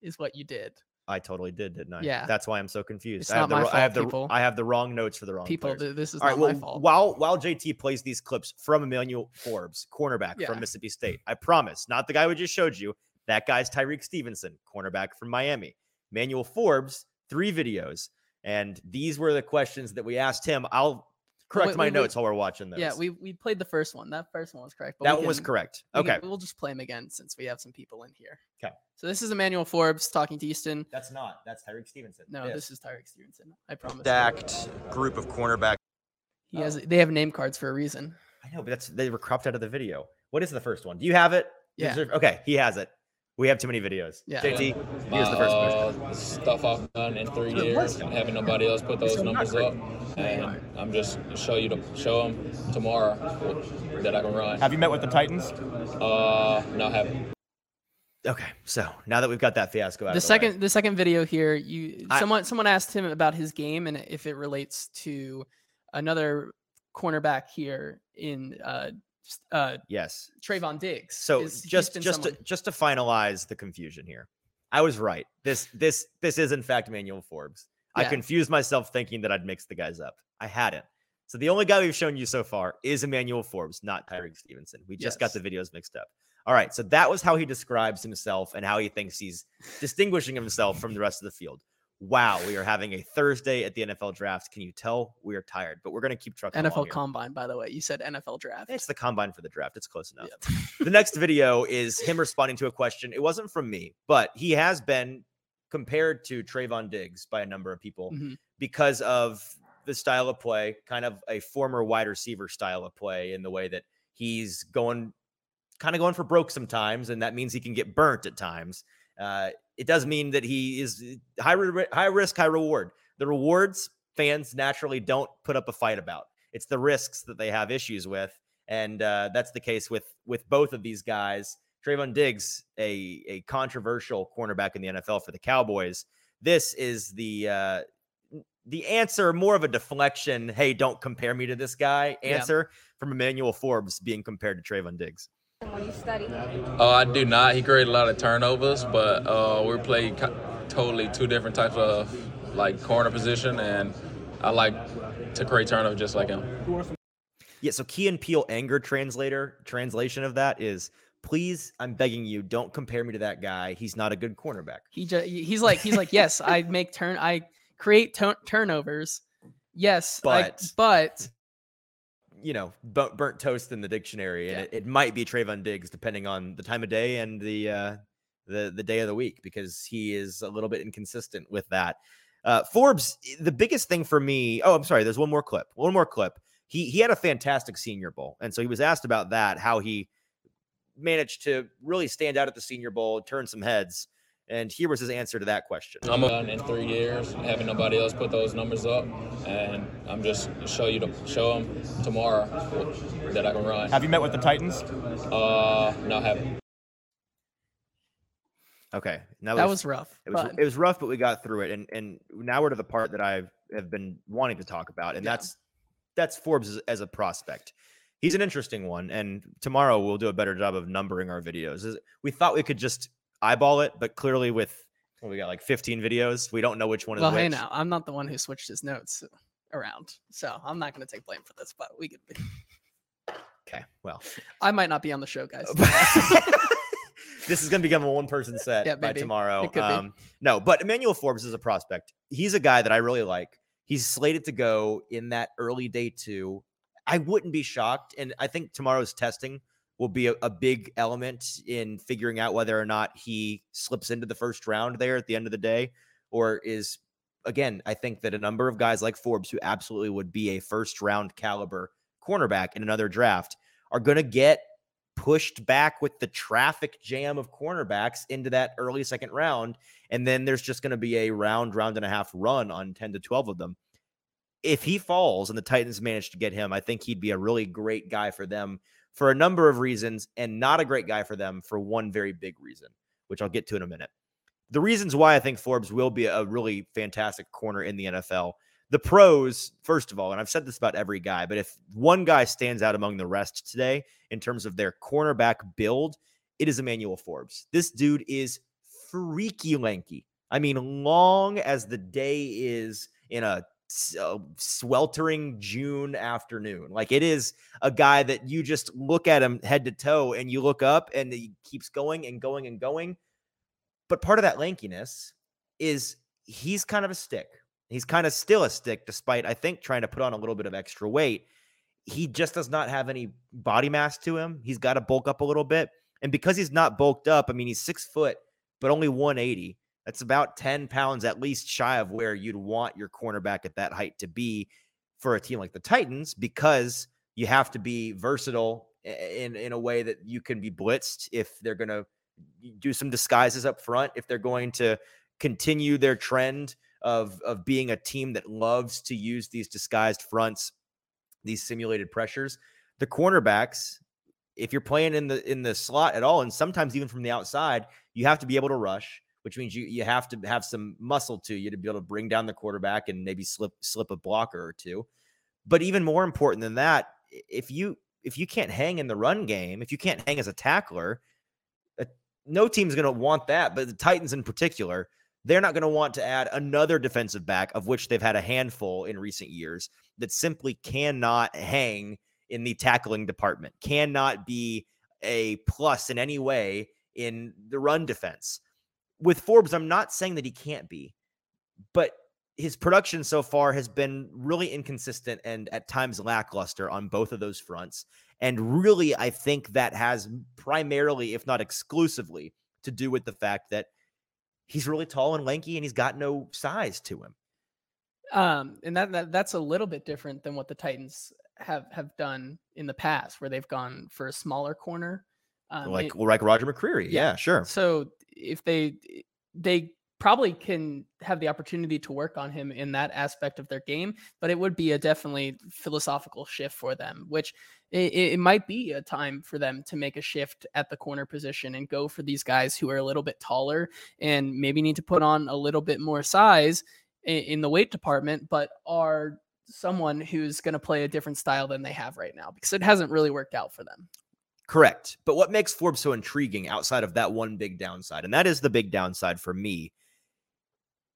is what you did. I totally did, didn't I? Yeah. That's why I'm so confused. It's I have not the my wro- I have fault, the people. I have the wrong notes for the wrong People, players. this is All right. not Well, my fault. while while JT plays these clips from Emmanuel Forbes, cornerback Yeah. from Mississippi State, I promise, not the guy we just showed you. That guy's Tyrique Stevenson, cornerback from Miami. Emmanuel Forbes, three videos, and these were the questions that we asked him. I'll correct wait, my wait, wait. notes while we're watching those. Yeah, we we played the first one. That first one was correct. but that we one was can- correct. we can- Okay, we'll just play him again since we have some people in here. 'Kay. So this is Emmanuel Forbes talking to Easton. that's not. That's Tyrique Stevenson. No, Yes. this is Tyrique Stevenson. I promise. stacked group of cornerbacks. He has. They have name cards for a reason. I know, but that's they were cropped out of the video. What is the first one? Do you have it? Yeah. There- okay, he has it. We have too many videos. Yeah. JT, here's the first question. Uh, stuff I've done in three years, and having nobody else put those numbers up, and I'm just show you to show them tomorrow that I can run. Have you met with the Titans? Uh, no, I haven't. Okay, so now that we've got that fiasco out The of the second, way, the second video here, you I- someone someone asked him about his game and if it relates to another cornerback here in uh, s- uh, yes. Trevon Diggs. So Is- just just to, just to finalize the confusion here, I was right. This this this is in fact Emmanuel Forbes. I confused myself thinking that I'd mix the guys up. I hadn't. So the only guy we've shown you so far is Emmanuel Forbes, not Tyrique Stevenson. We just got the videos mixed up. All right, so that was how he describes himself and how he thinks he's distinguishing himself from the rest of the field. Wow, we are having a Thursday at the NFL draft. Can you tell we are tired? But we're going to keep trucking. along NFL. Combine, by the way. You said NFL draft. It's the combine for the draft. It's close enough. the next video is him responding to a question. It wasn't from me, but he has been compared to Trevon Diggs by a number of people Mhm. because of the style of play, kind of a former wide receiver style of play in the way that he's going kind of going for broke sometimes, and that means he can get burnt at times. Uh, it does mean that he is high re- high risk, high reward. The rewards fans naturally don't put up a fight about. It's the risks that they have issues with, and uh, that's the case with with both of these guys. Trevon Diggs, a a controversial cornerback in the NFL for the Cowboys. This is the uh, the answer, more of a deflection. Hey, don't compare me to this guy. Yeah. Answer from Emmanuel Forbes being compared to Trevon Diggs. When you study? Oh, I do not. He created a lot of turnovers, but uh, we played co- totally two different types of like corner position, and I like to create turnovers just like him. Yeah, so Key and Peele anger translator translation of that is please, I'm begging you, don't compare me to that guy. He's not a good cornerback. He just he's like he's like yes, I make turn I create tu- turnovers. Yes, I- But- but You know, burnt toast in the dictionary, and Yeah. it, it might be Trevon Diggs depending on the time of day and the uh, the the day of the week because he is a little bit inconsistent with that. Uh, Forbes, the biggest thing for me. Oh, I'm sorry. There's one more clip. One more clip. He he had a fantastic Senior Bowl, and so he was asked about that, how he managed to really stand out at the Senior Bowl, turn some heads, and here was his answer to that question. I'm done in three years, having nobody else put those numbers up, and I'm just show you to show them tomorrow that I can run. Have you met with the Titans? Uh, no, I haven't. Okay, now that we've- was rough. It was but it was rough, but we got through it, and and now we're to the part that I have been wanting to talk about, and Yeah. that's that's Forbes as, as a prospect. He's an interesting one, and tomorrow we'll do a better job of numbering our videos. We thought we could just eyeball it, but clearly with well, we got like 15 videos, we don't know which one is well, which. hey now, I'm not the one who switched his notes around, so I'm not going to take blame for this. But we could, be. Okay, well, I might not be on the show, guys. this is going to become a one person set Yeah, by tomorrow. It could be. Um, no, but Emmanuel Forbes is a prospect. He's a guy that I really like. He's slated to go in that early day two. I wouldn't be shocked. And I think tomorrow's testing will be a, a big element in figuring out whether or not he slips into the first round there at the end of the day or is again, I think that a number of guys like Forbes, who absolutely would be a first round caliber cornerback in another draft, are going to get pushed back with the traffic jam of cornerbacks into that early second round. And then there's just going to be a round, round and a half run on 10 to 12 of them. If he falls and the Titans manage to get him, I think he'd be a really great guy for them for a number of reasons and not a great guy for them for one very big reason, which I'll get to in a minute the reasons why I think Forbes will be a really fantastic corner in the NFL. The pros, first of all, and I've said this about every guy, but if one guy stands out among the rest today in terms of their cornerback build, it is Emmanuel Forbes. This dude is freaky lanky, I mean, long as the day is in a Uh, sweltering June afternoon. Like it is a guy that you just look at him head to toe and you look up and he keeps going and going and going. But part of that lankiness is he's kind of a stick. He's kind of still a stick, despite I think trying to put on a little bit of extra weight. He just does not have any body mass to him. He's got to bulk up a little bit. And because he's not bulked up, I mean, he's six foot, but only 180. That's about 10 pounds at least shy of where you'd want your cornerback at that height to be for a team like the Titans because you have to be versatile in in a way that you can be blitzed if they're going to do some disguises up front if they're going to continue their trend of of being a team that loves to use these disguised fronts these simulated pressures. The cornerbacks if you're playing in the in the slot at all and sometimes even from the outside you have to be able to rush which means you you have to have some muscle to you to be able to bring down the quarterback and maybe slip slip a blocker or two but even more important than that if you if you can't hang in the run game if you can't hang as a tackler uh, no team's going to want that but the titans in particular they're not going to want to add another defensive back, of which they've had a handful in recent years, that simply cannot hang in the tackling department, cannot be a plus in any way in the run defense. With Forbes, I'm not saying that he can't be, but his production so far has been really inconsistent and at times lackluster on both of those fronts. And really, I think that has primarily, if not exclusively, to do with the fact that he's really tall and lanky and he's got no size to him. Um, and that, that that's a little bit different than what the Titans have have done in the past, where they've gone for a smaller corner, um, like it, like Roger McCreary. Yeah, yeah, sure. So if they eh, they probably can have the opportunity to work on him in that aspect of their game, but it would be a definitely philosophical shift for them, which it, it, might be a time for them to make a shift at the corner position and go for these guys who are a little bit taller and maybe need to put on a little bit more size in, in the weight department, but are someone who's going to play a different style than they have right now because it hasn't really worked out for them. Correct. But what makes Forbes so intriguing outside of that one big downside, and that is the big downside for me,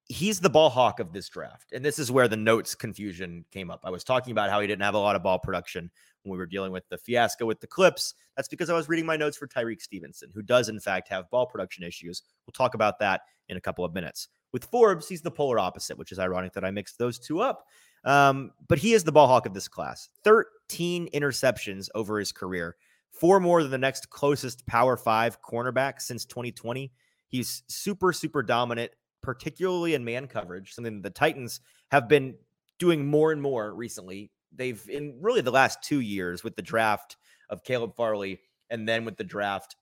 he's the ball hawk of this draft. And this is where the notes confusion came up. I was talking about how he didn't have a lot of ball production when we were dealing with the fiasco with the clips. That's because I was reading my notes for Tyrique Stevenson, who does, in fact, have ball production issues. We'll talk about that in a couple of minutes. With Forbes, he's the polar opposite, which is ironic that I mixed those two up. Um, but he is the ball hawk of this class 13 interceptions over his career, four more than the next closest power five cornerback since 2020. He's super, super dominant particularly in man coverage, something the Titans have been doing more and more recently. They've in really the last two years with the draft of Caleb Farley and then with the draft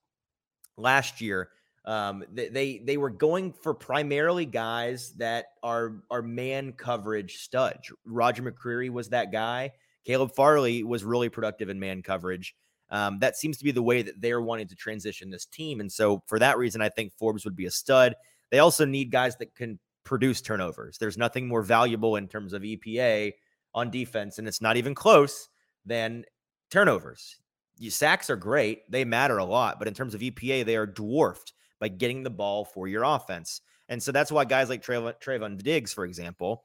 last year. Um, they, they they were going for primarily guys that are are man coverage studs. Roger McCreary was that guy. Caleb Farley was really productive in man coverage. Um, that seems to be the way that they're wanting to transition this team. And so, for that reason, I think Forbes would be a stud. They also need guys that can produce turnovers. There's nothing more valuable in terms of EPA on defense, and it's not even close than turnovers. You, sacks are great, they matter a lot, but in terms of EPA, they are dwarfed by getting the ball for your offense. And so that's why guys like Trevon, Trevon Diggs, for example,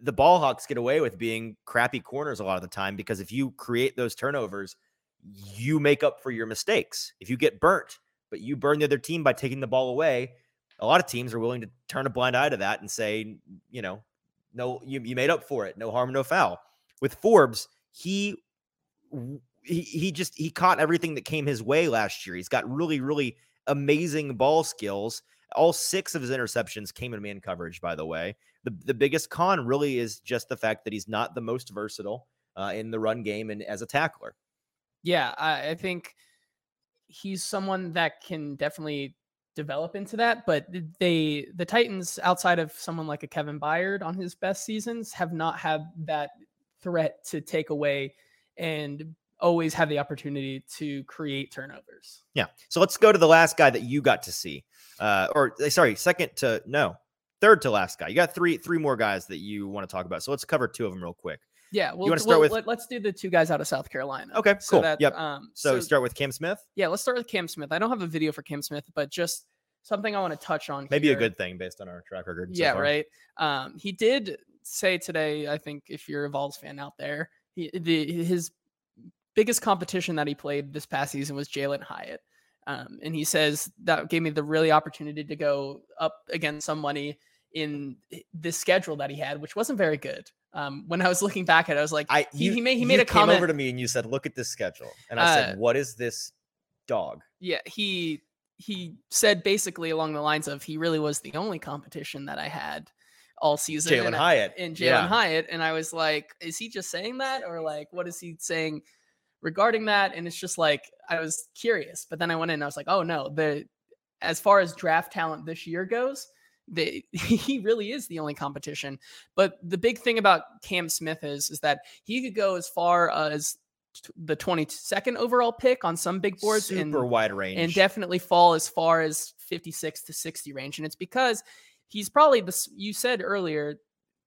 the ball hawks get away with being crappy corners a lot of the time because if you create those turnovers, you make up for your mistakes. If you get burnt, but you burn the other team by taking the ball away, a lot of teams are willing to turn a blind eye to that and say, you know, no, you, you made up for it. No harm, no foul. With Forbes, he he he just he caught everything that came his way last year. He's got really, really amazing ball skills. All six of his interceptions came in man coverage, by the way. The the biggest con really is just the fact that he's not the most versatile uh, in the run game and as a tackler. Yeah, I, I think he's someone that can definitely develop into that. But they, the Titans, outside of someone like a Kevin Byard on his best seasons, have not had that threat to take away and always have the opportunity to create turnovers. Yeah. So let's go to the last guy that you got to see. Uh, or eh, sorry, second to no, third to last guy. You got three three more guys that you want to talk about. So let's cover two of them real quick. Yeah, we'll, you want to start we'll, with? Let, us do the two guys out of South Carolina. Okay, so cool. That, yep. Um, so, so, start with Cam Smith. Yeah, let's start with Cam Smith. I don't have a video for Cam Smith, but just something I want to touch on. Maybe here. a good thing based on our track record. so yeah, far. right. Um, he did say today. I think if you're a Vols fan out there, he, the his biggest competition that he played this past season was Jalin Hyatt. Um, and he says that gave me the really opportunity to go up against somebody in this schedule that he had, which wasn't very good. Um, when I was looking back at it, I was like, I he, you, he made he made a comment. over to me and you said, "Look at this schedule," and I Uh, said, "What is this dog?" yeah, he he said basically along the lines of he really was the only competition that I had all season. Jalin Hyatt. and Jalin Yeah. Hyatt. And I was like, is he just saying that? Or like, what is he saying regarding that? And it's just like, I was curious. But then I went in and I was like, oh no, the as far as draft talent this year goes, the, he really is the only competition. But the big thing about Cam Smith is, is that he could go as far as the 22nd overall pick on some big boards Super and wide range. and definitely fall as far as 56 to 60 range. And it's because he's probably the you said earlier,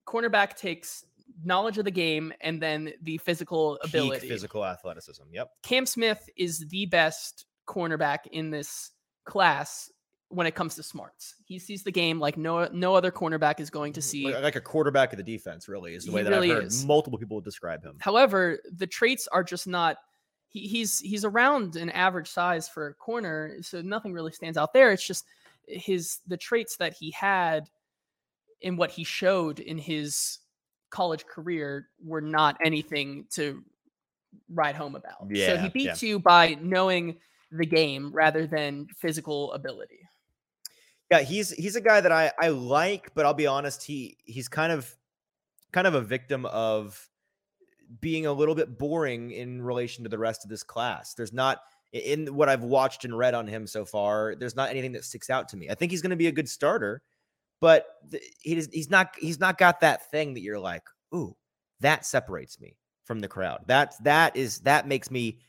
cornerback takes knowledge of the game and then the physical Peak ability. physical athleticism. Yep. Cam Smith is the best cornerback in this class when it comes to smarts. He sees the game like no no other cornerback is going to mm-hmm. see. Like, like a quarterback of the defense, really, is the He way that really I've heard is. multiple people describe him. However, the traits are just not. He, he's he's around an average size for a corner, so nothing really stands out there. It's just his the traits that he had and what he showed in his college career were not anything to ride home about. Yeah, so Yeah, he yeah. beats you by knowing the game rather than physical ability. Yeah, he's he's a guy that I I like, but I'll be honest, he he's kind of kind of a victim of being a little bit boring in relation to the rest of this class. There's not in what I've watched and read on him so far, there's not anything that sticks out to me. I think he's going to be a good starter, but he he's not he's not got that thing that you're like, "Ooh, that separates me from the crowd." That's that is that makes me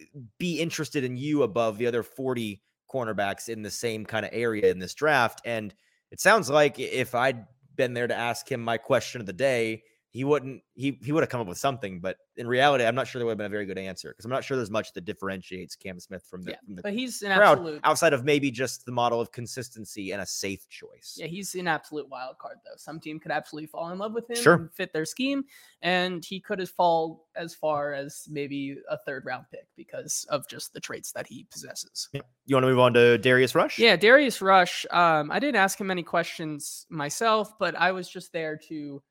eh, be interested in you above the other 40 cornerbacks in the same kind of area in this draft. And it sounds like if I'd been there to ask him my question of the day, he wouldn't he he would have come up with something. But in reality, I'm not sure there would have been a very good answer because I'm not sure there's much that differentiates Cam Smith from the, Yeah, from the But he's an crowd absolute outside of maybe just the model of consistency and a safe choice. Yeah, he's an absolute wild card though. Some team could absolutely fall in love with him Sure. and fit their scheme, and he could have fall as far as maybe a third round pick because of just the traits that he possesses. You want to move on to Darius Rush? Yeah, Darius Rush. Um, I didn't ask him any questions myself, but I was just there to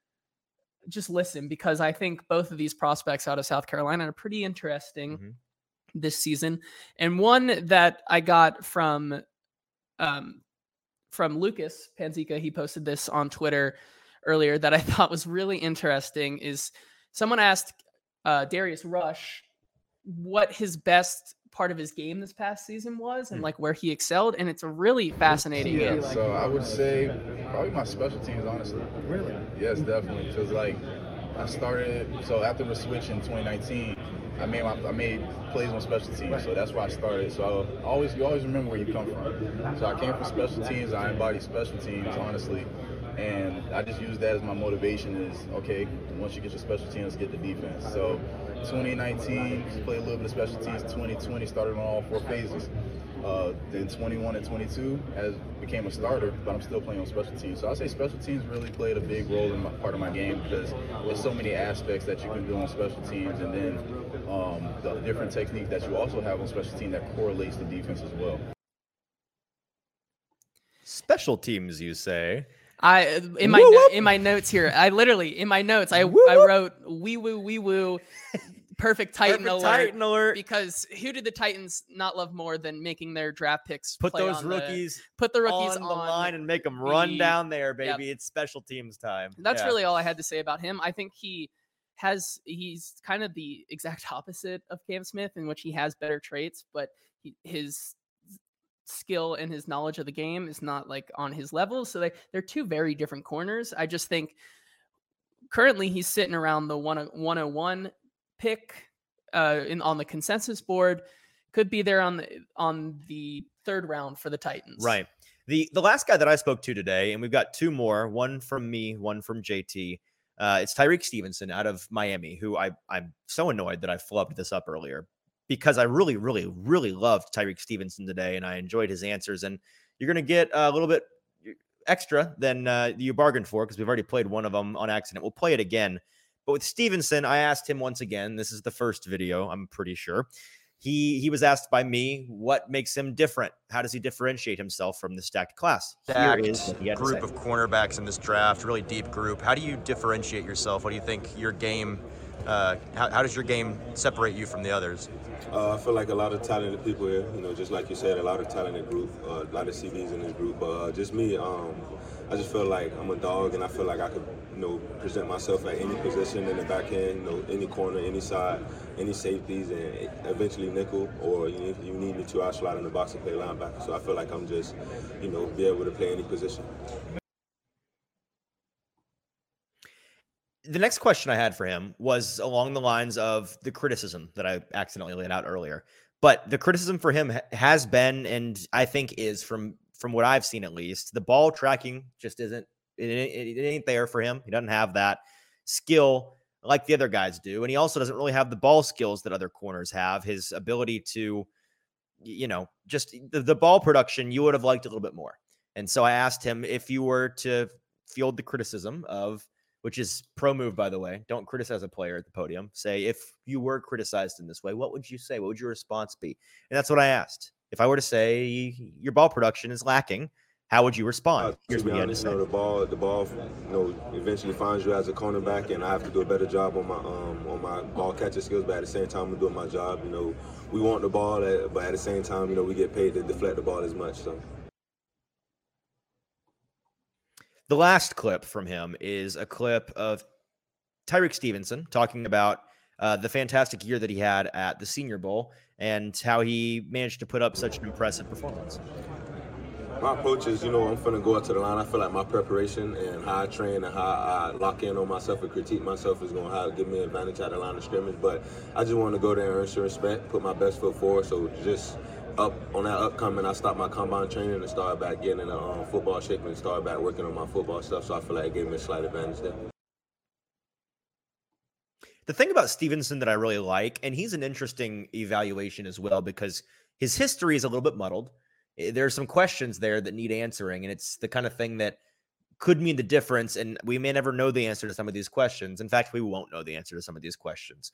just listen because I think both of these prospects out of South Carolina are pretty interesting Mhm. this season. And one that I got from um, from Lucas Panzica, he posted this on Twitter earlier that I thought was really interesting. Is someone asked uh, Darius Rush what his best part of his game this past season was and Hmm. like where he excelled, and it's a really fascinating. Yeah, game. so I would say probably my special teams, honestly. Really? Yes, definitely. Because like I started, so after the switch in 2019, I made my, I made plays on special teams, so that's where I started. So I always you always remember where you come from. So I came from special teams. I embody special teams, honestly, and I just use that as my motivation. Is okay. Once you get your special teams, get the defense. So 2019 played a little bit of special teams. 2020 started on all four phases. Uh, then 21 and 22 as became a starter, but I'm still playing on special teams. So I say special teams really played a big role in my, part of my game because there's so many aspects that you can do on special teams, and then um, the different techniques that you also have on special teams that correlates to defense as well. Special teams, you say? I in my no- in my notes here, I literally in my notes I Woo I wrote wee woo wee woo, perfect Titan Perfect alert. Titan alert. Because who did the Titans not love more than making their draft picks Put play those on the- rookies put the rookies on on, the line and make them run the- down there, Yep. baby. It's special teams time. That's Yeah. really all I had to say about him. I think he has he's kind of the exact opposite of Cam Smith in which he has better traits, but he, his skill and his knowledge of the game is not like on his level. So they, they're two very different corners. I just think currently he's sitting around the one 101 pick uh, in on the consensus board. Could be there on the on the third round for the Titans. Right. The the last guy that I spoke to today, and we've got two more, one from me, one from JT. Uh, it's Tyrique Stevenson out of Miami, who I I'm so annoyed that I flubbed this up earlier. Because I really, really, really loved Tyrique Stevenson today, and I enjoyed his answers. And you're going to get a little bit extra than uh, you bargained for because we've already played one of them on accident. We'll play it again. But with Stevenson, I asked him once again. This is the first video, I'm pretty sure. He he was asked by me what makes him different. How does he differentiate himself from the stacked class? Stacked group of cornerbacks in this draft, really deep group. How do you differentiate yourself? What do you think your game? Uh, how, how does your game separate you from the others? Uh, I feel like a lot of talented people here. You know, just like you said, a lot of talented group, uh, a lot of CBs in this group. But uh, just me, um, I just feel like I'm a dog, and I feel like I could, you know, present myself at any position in the back end, you know, any corner, any side, any safeties, and eventually nickel. Or you, you need me to, I slide in the box and play linebacker. So I feel like I'm just, you know, be able to play any position. The next question I had for him was along the lines of the criticism that I accidentally laid out earlier. But the criticism for him has been, and I think is from from what I've seen at least, the ball tracking just isn't it, it, it ain't there for him. He doesn't have that skill like the other guys do, and he also doesn't really have the ball skills that other corners have. His ability to, you know, just the, the ball production you would have liked a little bit more. And so I asked him if you were to field the criticism of which is pro move, by the way. Don't criticize a player at the podium. Say, if you were criticized in this way, what would you say? What would your response be? And that's what I asked. If I were to say your ball production is lacking, how would you respond? Uh, Here's what you honest, you know, the ball, the ball, you know, eventually finds you as a cornerback, and I have to do a better job on my um, on my ball catching skills. But at the same time, I'm doing my job. You know, we want the ball, but at the same time, you know, we get paid to deflect the ball as much. So. The last clip from him is a clip of Tyrique Stevenson talking about uh, the fantastic year that he had at the Senior Bowl and how he managed to put up such an impressive performance. My approach is, you know, I'm to go out to the line. I feel like my preparation and how I train and how I lock in on myself and critique myself is to give me an advantage at the line of scrimmage. But I just want to go there and earn some respect, put my best foot forward. So just up on that upcoming, I stopped my combine training and started back getting in a um, football shape and started back working on my football stuff. So I feel like it gave me a slight advantage there. The thing about Stevenson that I really like, and he's an interesting evaluation as well because his history is a little bit muddled. There are some questions there that need answering, and it's the kind of thing that could mean the difference. And we may never know the answer to some of these questions. In fact, we won't know the answer to some of these questions.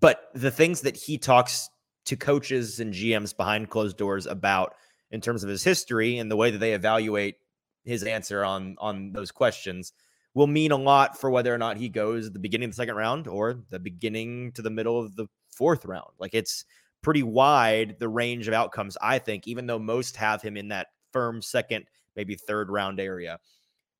But the things that he talks to coaches and GMs behind closed doors about in terms of his history and the way that they evaluate his answer on on those questions will mean a lot for whether or not he goes at the beginning of the second round or the beginning to the middle of the fourth round. Like it's pretty wide the range of outcomes, I think, even though most have him in that firm second, maybe third round area.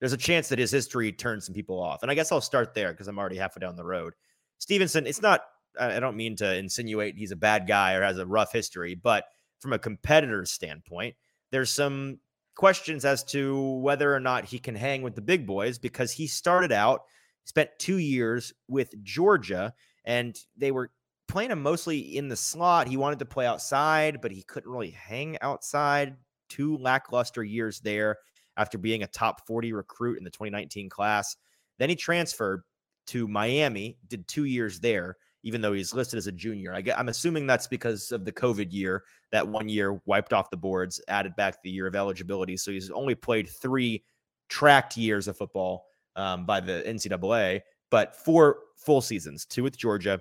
There's a chance that his history turns some people off. And I guess I'll start there because I'm already halfway down the road. Stevenson, it's not I don't mean to insinuate he's a bad guy or has a rough history, but from a competitor's standpoint, there's some questions as to whether or not he can hang with the big boys because he started out, spent two years with Georgia, and they were playing him mostly in the slot. He wanted to play outside, but he couldn't really hang outside. Two lackluster years there after being a top 40 recruit in the 2019 class. Then he transferred to Miami, did two years there even though he's listed as a junior. I am assuming that's because of the COVID year. That one year wiped off the boards, added back the year of eligibility. So he's only played three tracked years of football um, by the NCAA, but four full seasons two with Georgia,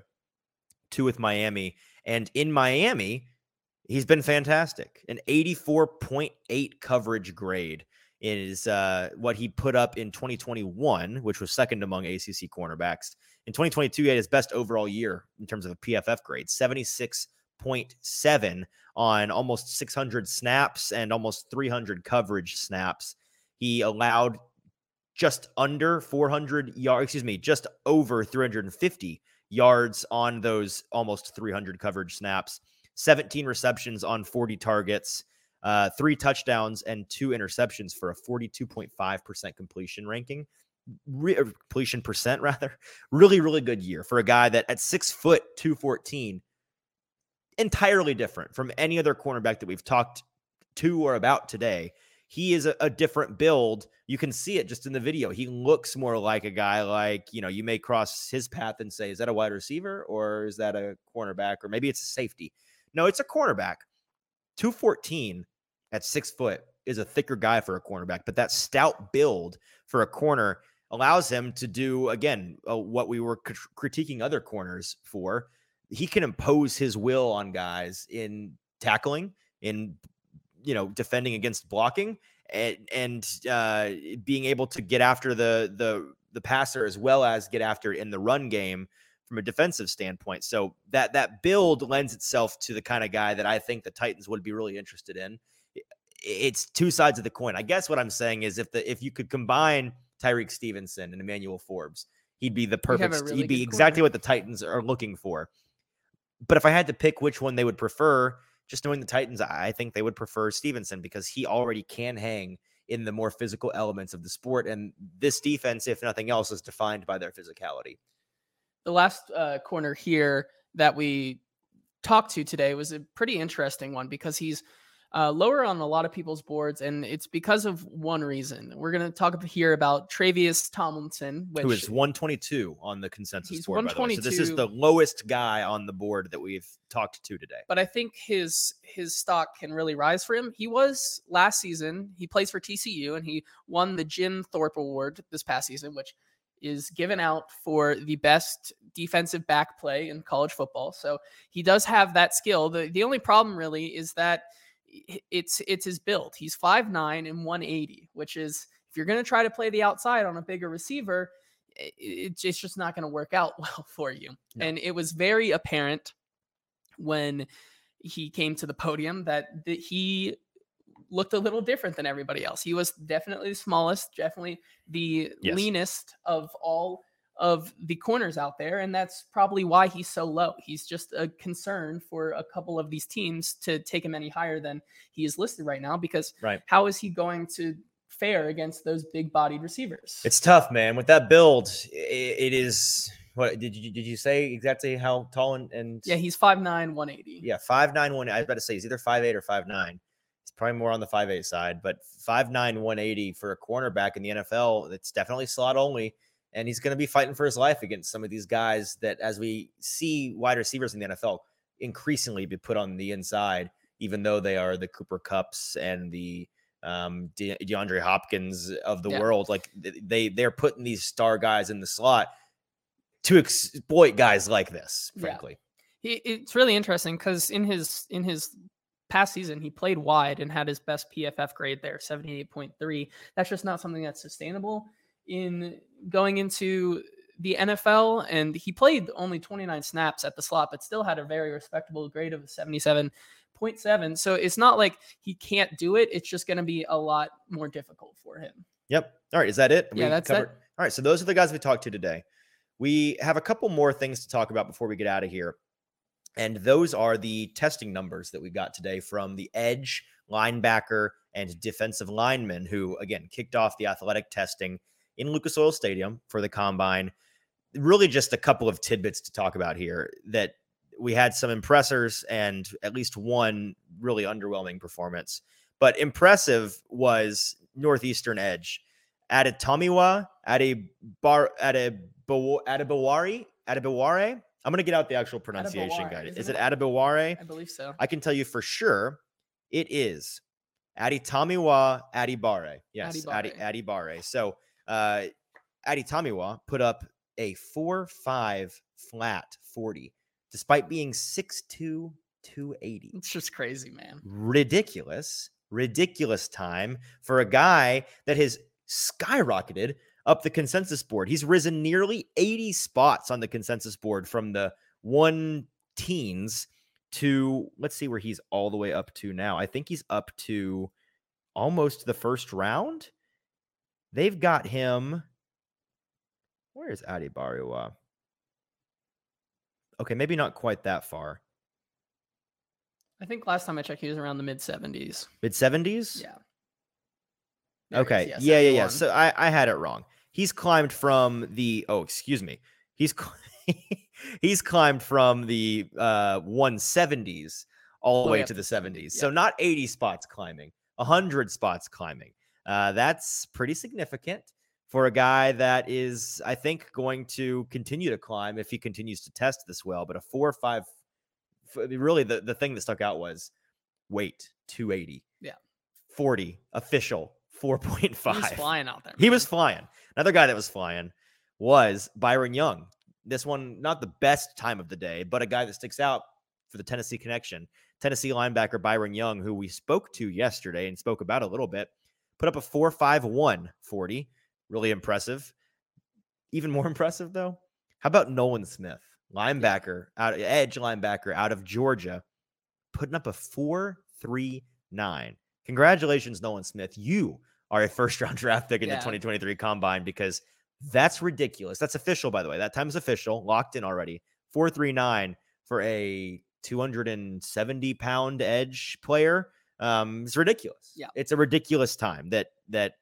two with Miami. And in Miami, he's been fantastic an 84.8 coverage grade is uh, what he put up in 2021, which was second among ACC cornerbacks. In 2022, he had his best overall year in terms of a PFF grade, 76.7 on almost 600 snaps and almost 300 coverage snaps. He allowed just under 400 yards, excuse me, just over 350 yards on those almost 300 coverage snaps, 17 receptions on 40 targets uh, three touchdowns and two interceptions for a 42.5% completion ranking. Re- er, completion percent rather really really good year for a guy that at six foot 214 entirely different from any other cornerback that we've talked to or about today he is a, a, different build. You can see it just in the video. He looks more like a guy like, you know, you may cross his path and say, is that a wide receiver or is that a cornerback or maybe it's a safety? No, it's a cornerback. 214 at six foot is a thicker guy for a cornerback, but that stout build for a corner allows him to do, again, uh, what we were critiquing other corners for. He can impose his will on guys in tackling, in you know defending against blocking and and uh, being able to get after the the the passer as well as get after in the run game from a defensive standpoint. So that that build lends itself to the kind of guy that I think the Titans would be really interested in. It's two sides of the coin. I guess what I'm saying is if the if you could combine Tyrique Stevenson and Emmanuel Forbes, he'd be the perfect. Really he'd be exactly what the Titans are looking for. But if I had to pick which one they would prefer, just knowing the Titans, I think they would prefer Stevenson because he already can hang in the more physical elements of the sport. And this defense, if nothing else, is defined by their physicality. The last uh, corner here that we talked to today was a pretty interesting one because he's uh, lower on a lot of people's boards, and it's because of one reason. We're going to talk here about Tre'Vius Tomlinson, which who is 122 on the consensus board. By the way. So this is the lowest guy on the board that we've talked to today. But I think his his stock can really rise for him. He was last season. He plays for TCU, and he won the Jim Thorpe Award this past season, which is given out for the best defensive back play in college football. So he does have that skill. The the only problem really is that it's it's his build. He's 5'9 and 180, which is if you're going to try to play the outside on a bigger receiver, it, it's just not going to work out well for you. No. And it was very apparent when he came to the podium that, that he looked a little different than everybody else. He was definitely the smallest, definitely the yes. leanest of all of the corners out there. And that's probably why he's so low. He's just a concern for a couple of these teams to take him any higher than he is listed right now because right. how is he going to fare against those big bodied receivers? It's tough, man. With that build, it, it is. What did you did you say exactly how tall and, and yeah he's 5'9 180 yeah 5'9 1 I was about to say he's either 5'8 or 5'9 he's probably more on the 5'8 side but 5'9 180 for a cornerback in the NFL it's definitely slot only and he's going to be fighting for his life against some of these guys that, as we see wide receivers in the NFL, increasingly be put on the inside, even though they are the Cooper Kupps and the um, De- DeAndre Hopkins of the yeah. world. Like they they're putting these star guys in the slot to exploit guys like this. Frankly, yeah. it's really interesting because in his in his past season he played wide and had his best PFF grade there, seventy eight point three. That's just not something that's sustainable in going into the NFL, and he played only 29 snaps at the slot, but still had a very respectable grade of 77.7. So it's not like he can't do it. It's just going to be a lot more difficult for him. Yep. All right. Is that it? Yeah, we that's covered? it. All right. So those are the guys we talked to today. We have a couple more things to talk about before we get out of here. And those are the testing numbers that we got today from the edge, linebacker, and defensive lineman who, again, kicked off the athletic testing in Lucas Oil Stadium for the combine. Really, just a couple of tidbits to talk about here that we had some impressors and at least one really underwhelming performance. But impressive was Northeastern Edge. Adetomiwa, at a Adebawore. I'm going to get out the actual pronunciation guide. Is it Adebawore? I believe so. I can tell you for sure it is Adetomiwa Adibare. Yes, Adibare. Adibare. So uh, Adetomiwa put up a 4 5 flat 40, despite being 6'2, 280. It's just crazy, man. Ridiculous, ridiculous time for a guy that has skyrocketed up the consensus board. He's risen nearly 80 spots on the consensus board from the one teens to let's see where he's all the way up to now. I think he's up to almost the first round. They've got him. Where is Adi Bariwa? Okay, maybe not quite that far. I think last time I checked, he was around the mid 70s. Mid 70s? Yeah. There okay. Yeah, yeah, yeah, yeah. So I, I had it wrong. He's climbed from the oh, excuse me. He's he's climbed from the uh 170s all the way, way to the 70s. Yeah. So not 80 spots climbing, 100 spots climbing. Uh, that's pretty significant for a guy that is, I think, going to continue to climb if he continues to test this well. But a four or five, really, the, the thing that stuck out was weight 280. Yeah. 40 official 4.5. He was flying out there. He was flying. Another guy that was flying was Byron Young. This one, not the best time of the day, but a guy that sticks out for the Tennessee connection. Tennessee linebacker Byron Young, who we spoke to yesterday and spoke about a little bit, put up a 4.51 40. Really impressive. Even more impressive, though, how about Nolan Smith, linebacker, out edge linebacker out of Georgia, putting up a 4.39. Congratulations, Nolan Smith. You are a first round draft pick in Yeah. the 2023 combine because that's ridiculous. That's official, by the way. That time is official, locked in already. 439 for a 270 pound edge player. Um, it's ridiculous. Yeah. It's a ridiculous time that that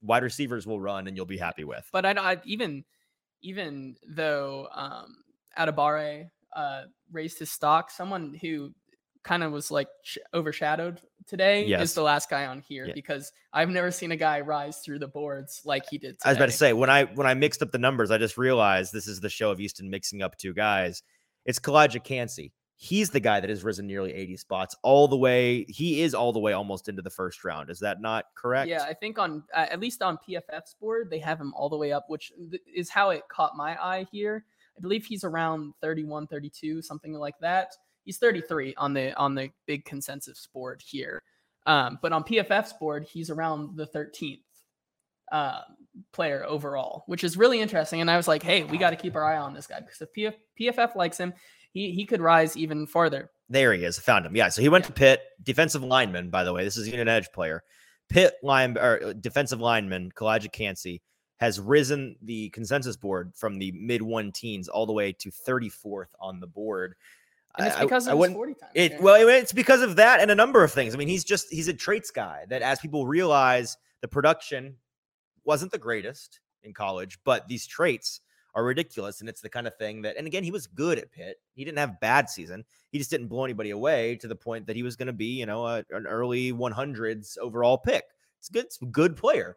wide receivers will run and you'll be happy with. But I, I even even though um Adabare uh raised his stock, someone who kind of was like sh- overshadowed today Yes. is the last guy on here Yeah. because I've never seen a guy rise through the boards like he did. Today. I was about to say when I when I mixed up the numbers, I just realized this is the show of Easton mixing up two guys. It's Calijah Kancey. He's the guy that has risen nearly 80 spots all the way. He is all the way almost into the first round. Is that not correct? Yeah, I think on uh, at least on PFF's board they have him all the way up, which th- is how it caught my eye here. I believe he's around 31, 32, something like that. He's 33 on the on the big consensus board here. Um, but on PFF's board, he's around the 13th uh, player overall, which is really interesting. And I was like, hey, we got to keep our eye on this guy because if PF, PFF likes him, he he could rise even farther. There he is. I found him. Yeah. So he went Yeah. to Pitt, defensive lineman, by the way. This is an edge player. Pitt line or uh, defensive lineman, Calijah Kancey, has risen the consensus board from the mid one teens all the way to 34th on the board. And it's I- I- because I his wouldn't- 40 times. It well, it's because of that and a number of things. I mean, he's just he's a traits guy that as people realize the production wasn't the greatest in college, but these traits are ridiculous. And it's the kind of thing that, and again, he was good at Pitt. He didn't have bad season. He just didn't blow anybody away to the point that he was going to be, you know, a, an early 100s overall pick. It's good, it's a good player,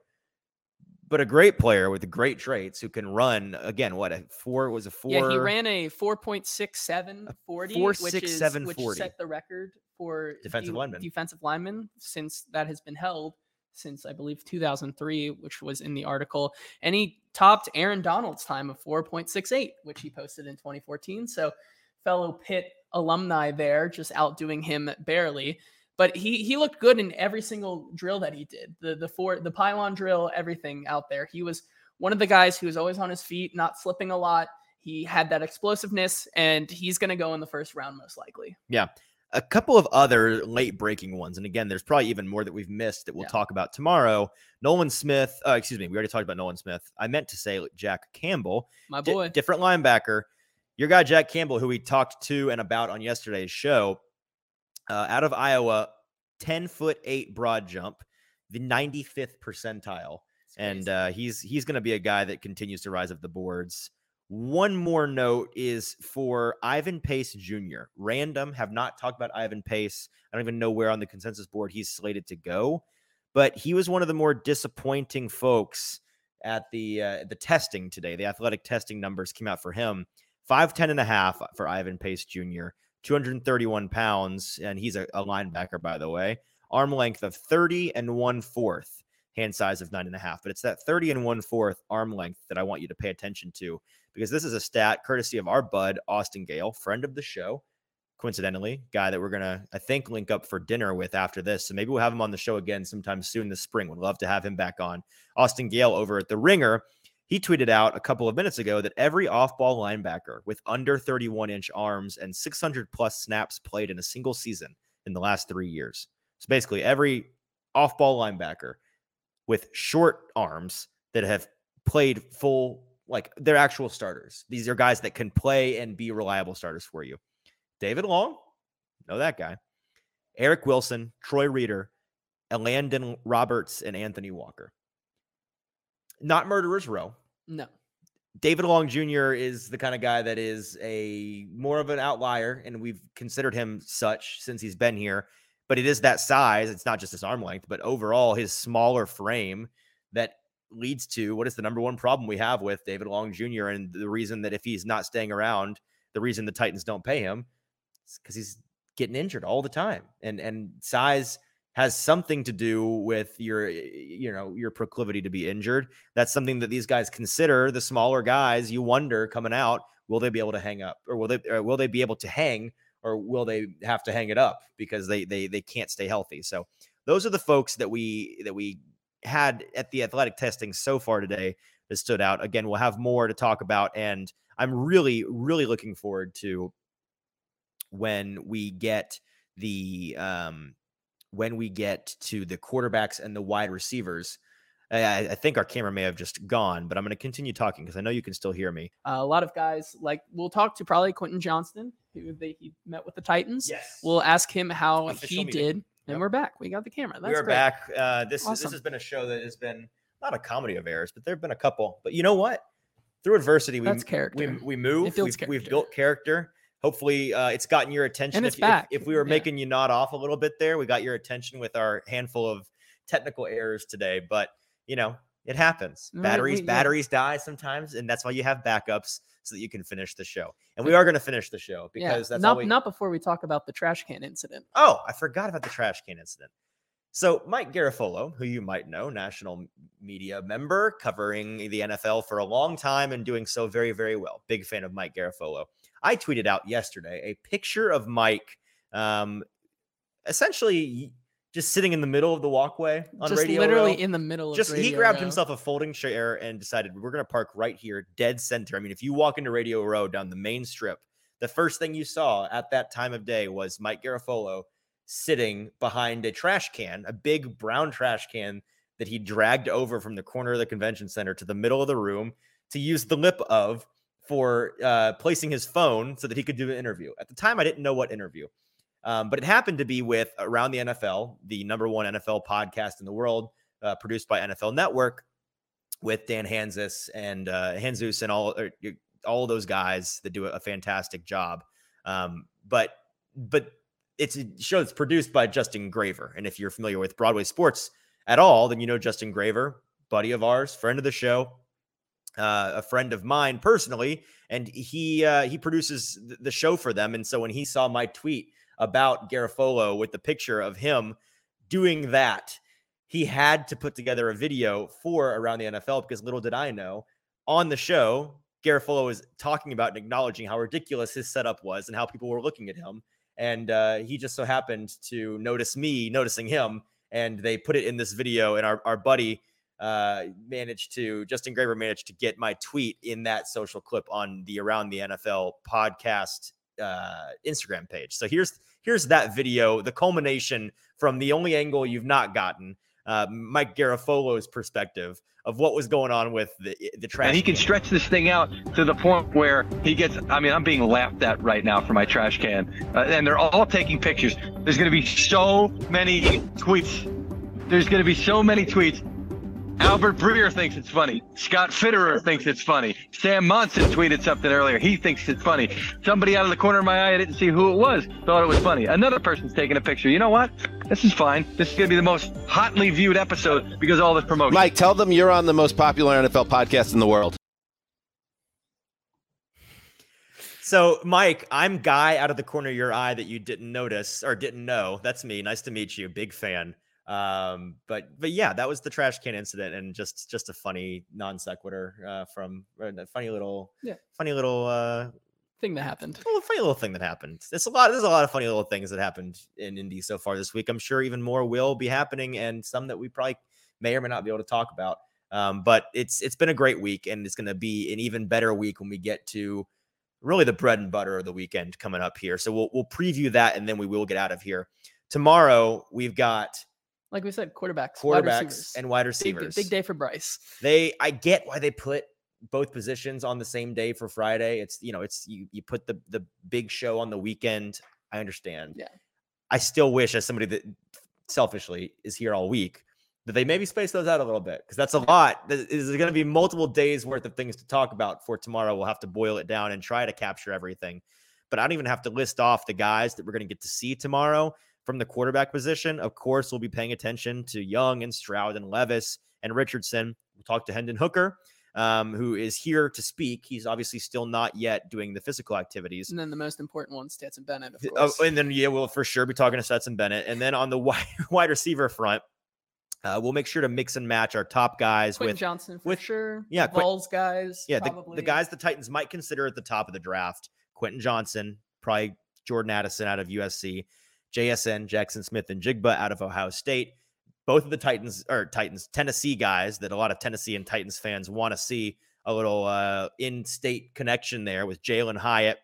but a great player with great traits who can run again. What a four was a four. Yeah, he ran a 4.67 A 40, four which, six is, seven which set the record for Defensive de- lineman. defensive lineman since that has been held since I believe 2003, which was in the article. And he topped Aaron Donald's time of 4.68, which he posted in 2014. So fellow Pitt alumni there just outdoing him barely. But he he looked good in every single drill that he did. The the four the pylon drill, everything out there. He was one of the guys who was always on his feet, not slipping a lot. He had that explosiveness, and he's going to go in the first round most likely. A couple of other late breaking ones. And again, there's probably even more that we've missed that we'll Yeah. talk about tomorrow. Nolan Smith, uh, excuse me, we already talked about Nolan Smith. I meant to say Jack Campbell, My di- boy. different linebacker. Your guy, Jack Campbell, who we talked to and about on yesterday's show, uh, out of Iowa, 10 foot eight broad jump, the 95th percentile. And uh, he's he's going to be a guy that continues to rise up the boards. One more note is for Ivan Pace Jr. Random have not talked about Ivan Pace. I don't even know where on the consensus board he's slated to go, but he was one of the more disappointing folks at the uh, the testing today. The athletic testing numbers came out for him. 5'10 and a half for Ivan Pace Jr., 231 pounds, and he's a, a linebacker, by the way. Arm length of 30 and one fourth, hand size of nine and a half. But it's that 30 and one fourth arm length that I want you to pay attention to because this is a stat courtesy of our bud, Austin Gayle, friend of the show. Coincidentally, guy that we're gonna, I think, link up for dinner with after this. So maybe we'll have him on the show again sometime soon this spring. We'd love to have him back on. Austin Gayle over at the Ringer. He tweeted out a couple of minutes ago that every off-ball linebacker with under 31 inch arms and 600 plus snaps played in a single season in the last three years. So basically, every off-ball linebacker with short arms that have played full, like they're actual starters. These are guys that can play and be reliable starters for you. David Long, know that guy. Eric Wilson, Troy Reeder, Landon Roberts, and Anthony Walker. Not Murderers Row. no. David Long Jr. is the kind of guy that is a more of an outlier, and we've considered him such since he's been here. But it is that size. It's not just his arm length, but overall his smaller frame that leads to what is the number one problem we have with David Long Jr. and the reason that if he's not staying around, the reason the Titans don't pay him is because he's getting injured all the time. And and size has something to do with your you know your proclivity to be injured. That's something that these guys consider. The smaller guys, you wonder coming out, will they be able to hang up, or will they or will they be able to hang, or will they have to hang it up because they they they can't stay healthy? So those are the folks that we that we had at the athletic testing so far today that stood out. Again, we'll have more to talk about, and I'm really really looking forward to when we get the um when we get to the quarterbacks and the wide receivers. I, I think our camera may have just gone, but I'm going to continue talking because I know you can still hear me. Uh, a lot of guys like we'll talk to probably Quentin Johnston, who they, he met with the Titans. Yes. We'll ask him how Official he meeting. did, and Yep. we're back. We got the camera. That's we are great. back. Uh, this is, this has been a show that has been not a comedy of errors, but there have been a couple. But you know what? Through adversity, we That's character. we we move. We've, we've built character. Hopefully, uh, it's gotten your attention. And it's if, if- back. If, we were Yeah. making you nod off a little bit there, we got your attention with our handful of technical errors today. But you know, it happens. Batteries yeah. batteries die sometimes, and that's why you have backups so that you can finish the show. And we are going to finish the show because yeah. that's not we. not before we talk about the trash can incident. Oh, I forgot about the trash can incident. So Mike Garafolo, who you might know, national media member covering the NFL for a long time and doing so very, very well. Big fan of Mike Garafolo. I tweeted out yesterday a picture of Mike, um, essentially just sitting in the middle of the walkway on Just Radio literally Row. in the middle of Just he grabbed Row. himself a folding chair and decided we're going to park right here, dead center. I mean, if you walk into Radio Row down the main strip, the first thing you saw at that time of day was Mike Garafolo sitting behind a trash can, a big brown trash can that he dragged over from the corner of the convention center to the middle of the room to use the lip of for uh, placing his phone so that he could do an interview. At the time, I didn't know what interview, um, but it happened to be with Around the NFL, the number one NFL podcast in the world, uh, produced by NFL Network, with Dan Hanzus and uh, Hanzus and all er, y- all those guys that do a, fantastic job. Um, but but it's a show that's produced by Justin Graver, and if you're familiar with Broadway sports at all, then you know Justin Graver, buddy of ours, friend of the show, uh, a friend of mine personally, and he uh, he produces th- the show for them. And so when he saw my tweet about Garafolo with the picture of him doing that, he had to put together a video for around the NFL because little did I know on the show, Garafolo was talking about and acknowledging how ridiculous his setup was and how people were looking at him. And uh, he just so happened to notice me noticing him, and they put it in this video. And our, our buddy uh, managed to Justin Graver managed to get my tweet in that social clip on the Around the NFL podcast uh, Instagram page. So here's here's that video, the culmination from the only angle you've not gotten, uh, Mike Garafolo's perspective of what was going on with the the trash. And he can can. stretch this thing out to the point where he gets. I mean, I'm being laughed at right now for my trash can, uh, and they're all taking pictures. There's going to be so many tweets. There's going to be so many tweets. Albert Breer thinks it's funny. Scott Fitterer thinks it's funny. Sam Monson tweeted something earlier. He thinks it's funny. Somebody out of the corner of my eye, I didn't see who it was, thought it was funny. Another person's taking a picture. You know what? This is fine. This is going to be the most hotly viewed episode because of all this promotion. Mike, tell them you're on the most popular NFL podcast in the world. So, Mike, I'm guy out of the corner of your eye that you didn't notice or didn't know. That's me. Nice to meet you. Big fan. Um, but but yeah, that was the trash can incident, and just just a funny non sequitur uh, from a funny little Yeah. funny little uh, Thing that happened. little funny little thing that happened. There's a lot. There's a lot of funny little things that happened in Indy so far this week. I'm sure even more will be happening, and some that we probably may or may not be able to talk about. Um, but it's it's been a great week, and it's going to be an even better week when we get to really the bread and butter of the weekend coming up here. So we'll we'll preview that, and then we will get out of here. Tomorrow we've got Like we said, quarterbacks, quarterbacks receivers. and wide big, receivers. big day for Bryce. They I get why they put both positions on the same day for Friday. It's you know, it's you you put the the big show on the weekend. I understand. Yeah. I still wish as somebody that selfishly is here all week that they maybe space those out a little bit because that's a lot. There's going to be multiple days worth of things to talk about for tomorrow. We'll have to boil it down and try to capture everything. But I don't even have to list off the guys that we're going to get to see tomorrow from the quarterback position. Of course, we'll be paying attention to Young and Stroud and Levis and Richardson. We'll talk to Hendon Hooker, um, who is here to speak. He's obviously still not yet doing the physical activities. And then the most important one, Stetson Bennett, of Oh, course. and then yeah, we'll for sure be talking to Stetson Bennett. And then on the wide, wide receiver front, uh, we'll make sure to mix and match our top guys Quentin with Johnston for with- sure. yeah, Vols guys. yeah the, the guys the Titans might consider at the top of the draft: Quentin Johnston, probably Jordan Addison out of USC, JSN Jaxon Smith-Njigba out of Ohio State. Both of the Titans or Titans Tennessee guys that a lot of Tennessee and Titans fans want to see a little uh, in-state connection there with Jalin Hyatt.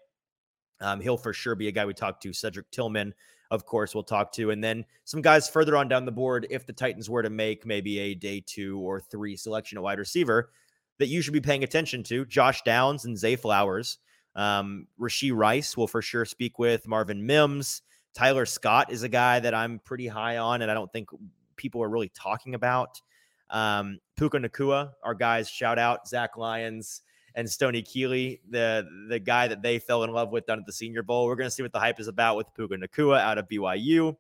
Um, he'll for sure be a guy we talk to. Cedric Tillman, of course, we'll talk to, and then some guys further on down the board. If the Titans were to make maybe a day two or three selection at wide receiver, that you should be paying attention to: Josh Downs and Zay Flowers. Um, Rashee Rice will for sure speak with Marvin Mims. Tyler Scott is a guy that I'm pretty high on, and I don't think people are really talking about. Um, Puka Nacua, our guys, shout out Zach Lyons and Stony Keeley, the the guy that they fell in love with down at the Senior Bowl. We're gonna see what the hype is about with Puka Nacua out of BYU.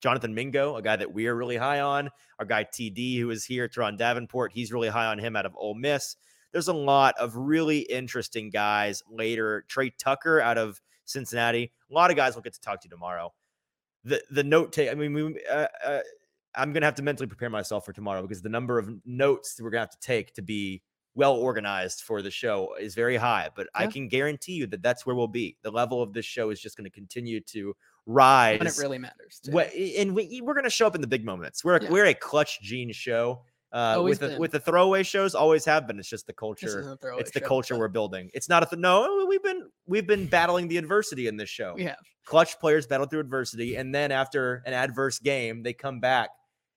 Jonathan Mingo, a guy that we are really high on. Our guy TD, who is here, Teron Davenport, he's really high on him out of Ole Miss. There's a lot of really interesting guys later. Tre Tucker out of Cincinnati. A lot of guys we'll get to talk to you tomorrow. The the note take. I mean, we, uh, uh, I'm gonna have to mentally prepare myself for tomorrow because the number of notes that we're gonna have to take to be well organized for the show is very high. But I can guarantee you that that's where we'll be. The level of this show is just going to continue to rise. when it really matters. too. And we, we're going to show up in the big moments. We're a, Yeah. we're a clutch gene show. Uh, with the, been. with the throwaway shows, always have been. It's just the culture. isn't a throwaway It's the show, culture but we're building. It's not a th- no. We've been we've been battling the adversity in this show. Have. Clutch players battle through adversity, and then after an adverse game, they come back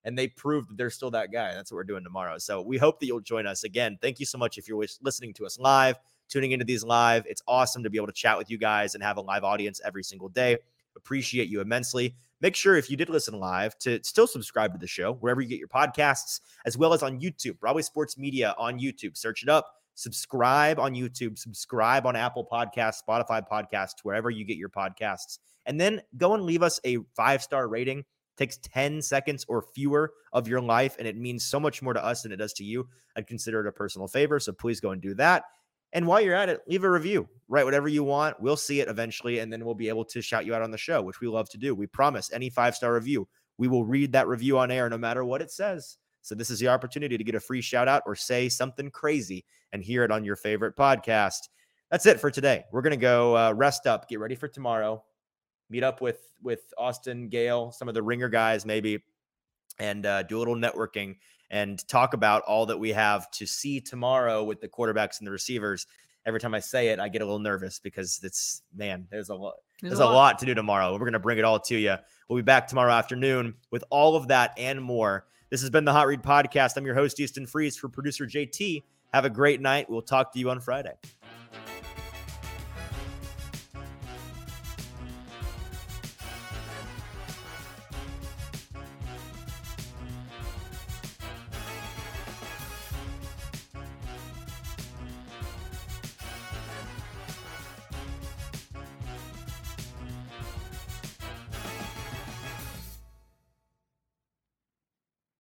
and they prove that they're still that guy. That's what we're doing tomorrow. So we hope that you'll join us again. Thank you so much if you're listening to us live, tuning into these live. It's awesome to be able to chat with you guys and have a live audience every single day. Appreciate you immensely. Make sure if you did listen live to still subscribe to the show wherever you get your podcasts, as well as on YouTube, Broadway Sports Media on YouTube. Search it up. Subscribe on YouTube. Subscribe on Apple Podcasts, Spotify Podcasts, wherever you get your podcasts, and then go and leave us a five star rating takes 10 seconds or fewer of your life and it means so much more to us than it does to you i'd consider it a personal favor so please go and do that and while you're at it leave a review. Write whatever you want. We'll see it eventually and then we'll be able to shout you out on the show which we love to do. We promise any five star review we will read that review on air no matter what it says. So this is the opportunity to get a free shout out or say something crazy and hear it on your favorite podcast. That's it for today. We're to go uh, rest up get ready for tomorrow meet up with with Austin Gayle, some of the ringer guys maybe, and uh, do a little networking and talk about all that we have to see tomorrow with the quarterbacks and the receivers. Every time I say it, I get a little nervous because it's man, there's a lot. There's, a lot. to do tomorrow. We're gonna bring it all to you. We'll be back tomorrow afternoon with all of that and more. This has been the Hot Read Podcast. I'm your host, Easton Freeze, for producer JT. Have a great night. We'll talk to you on Friday.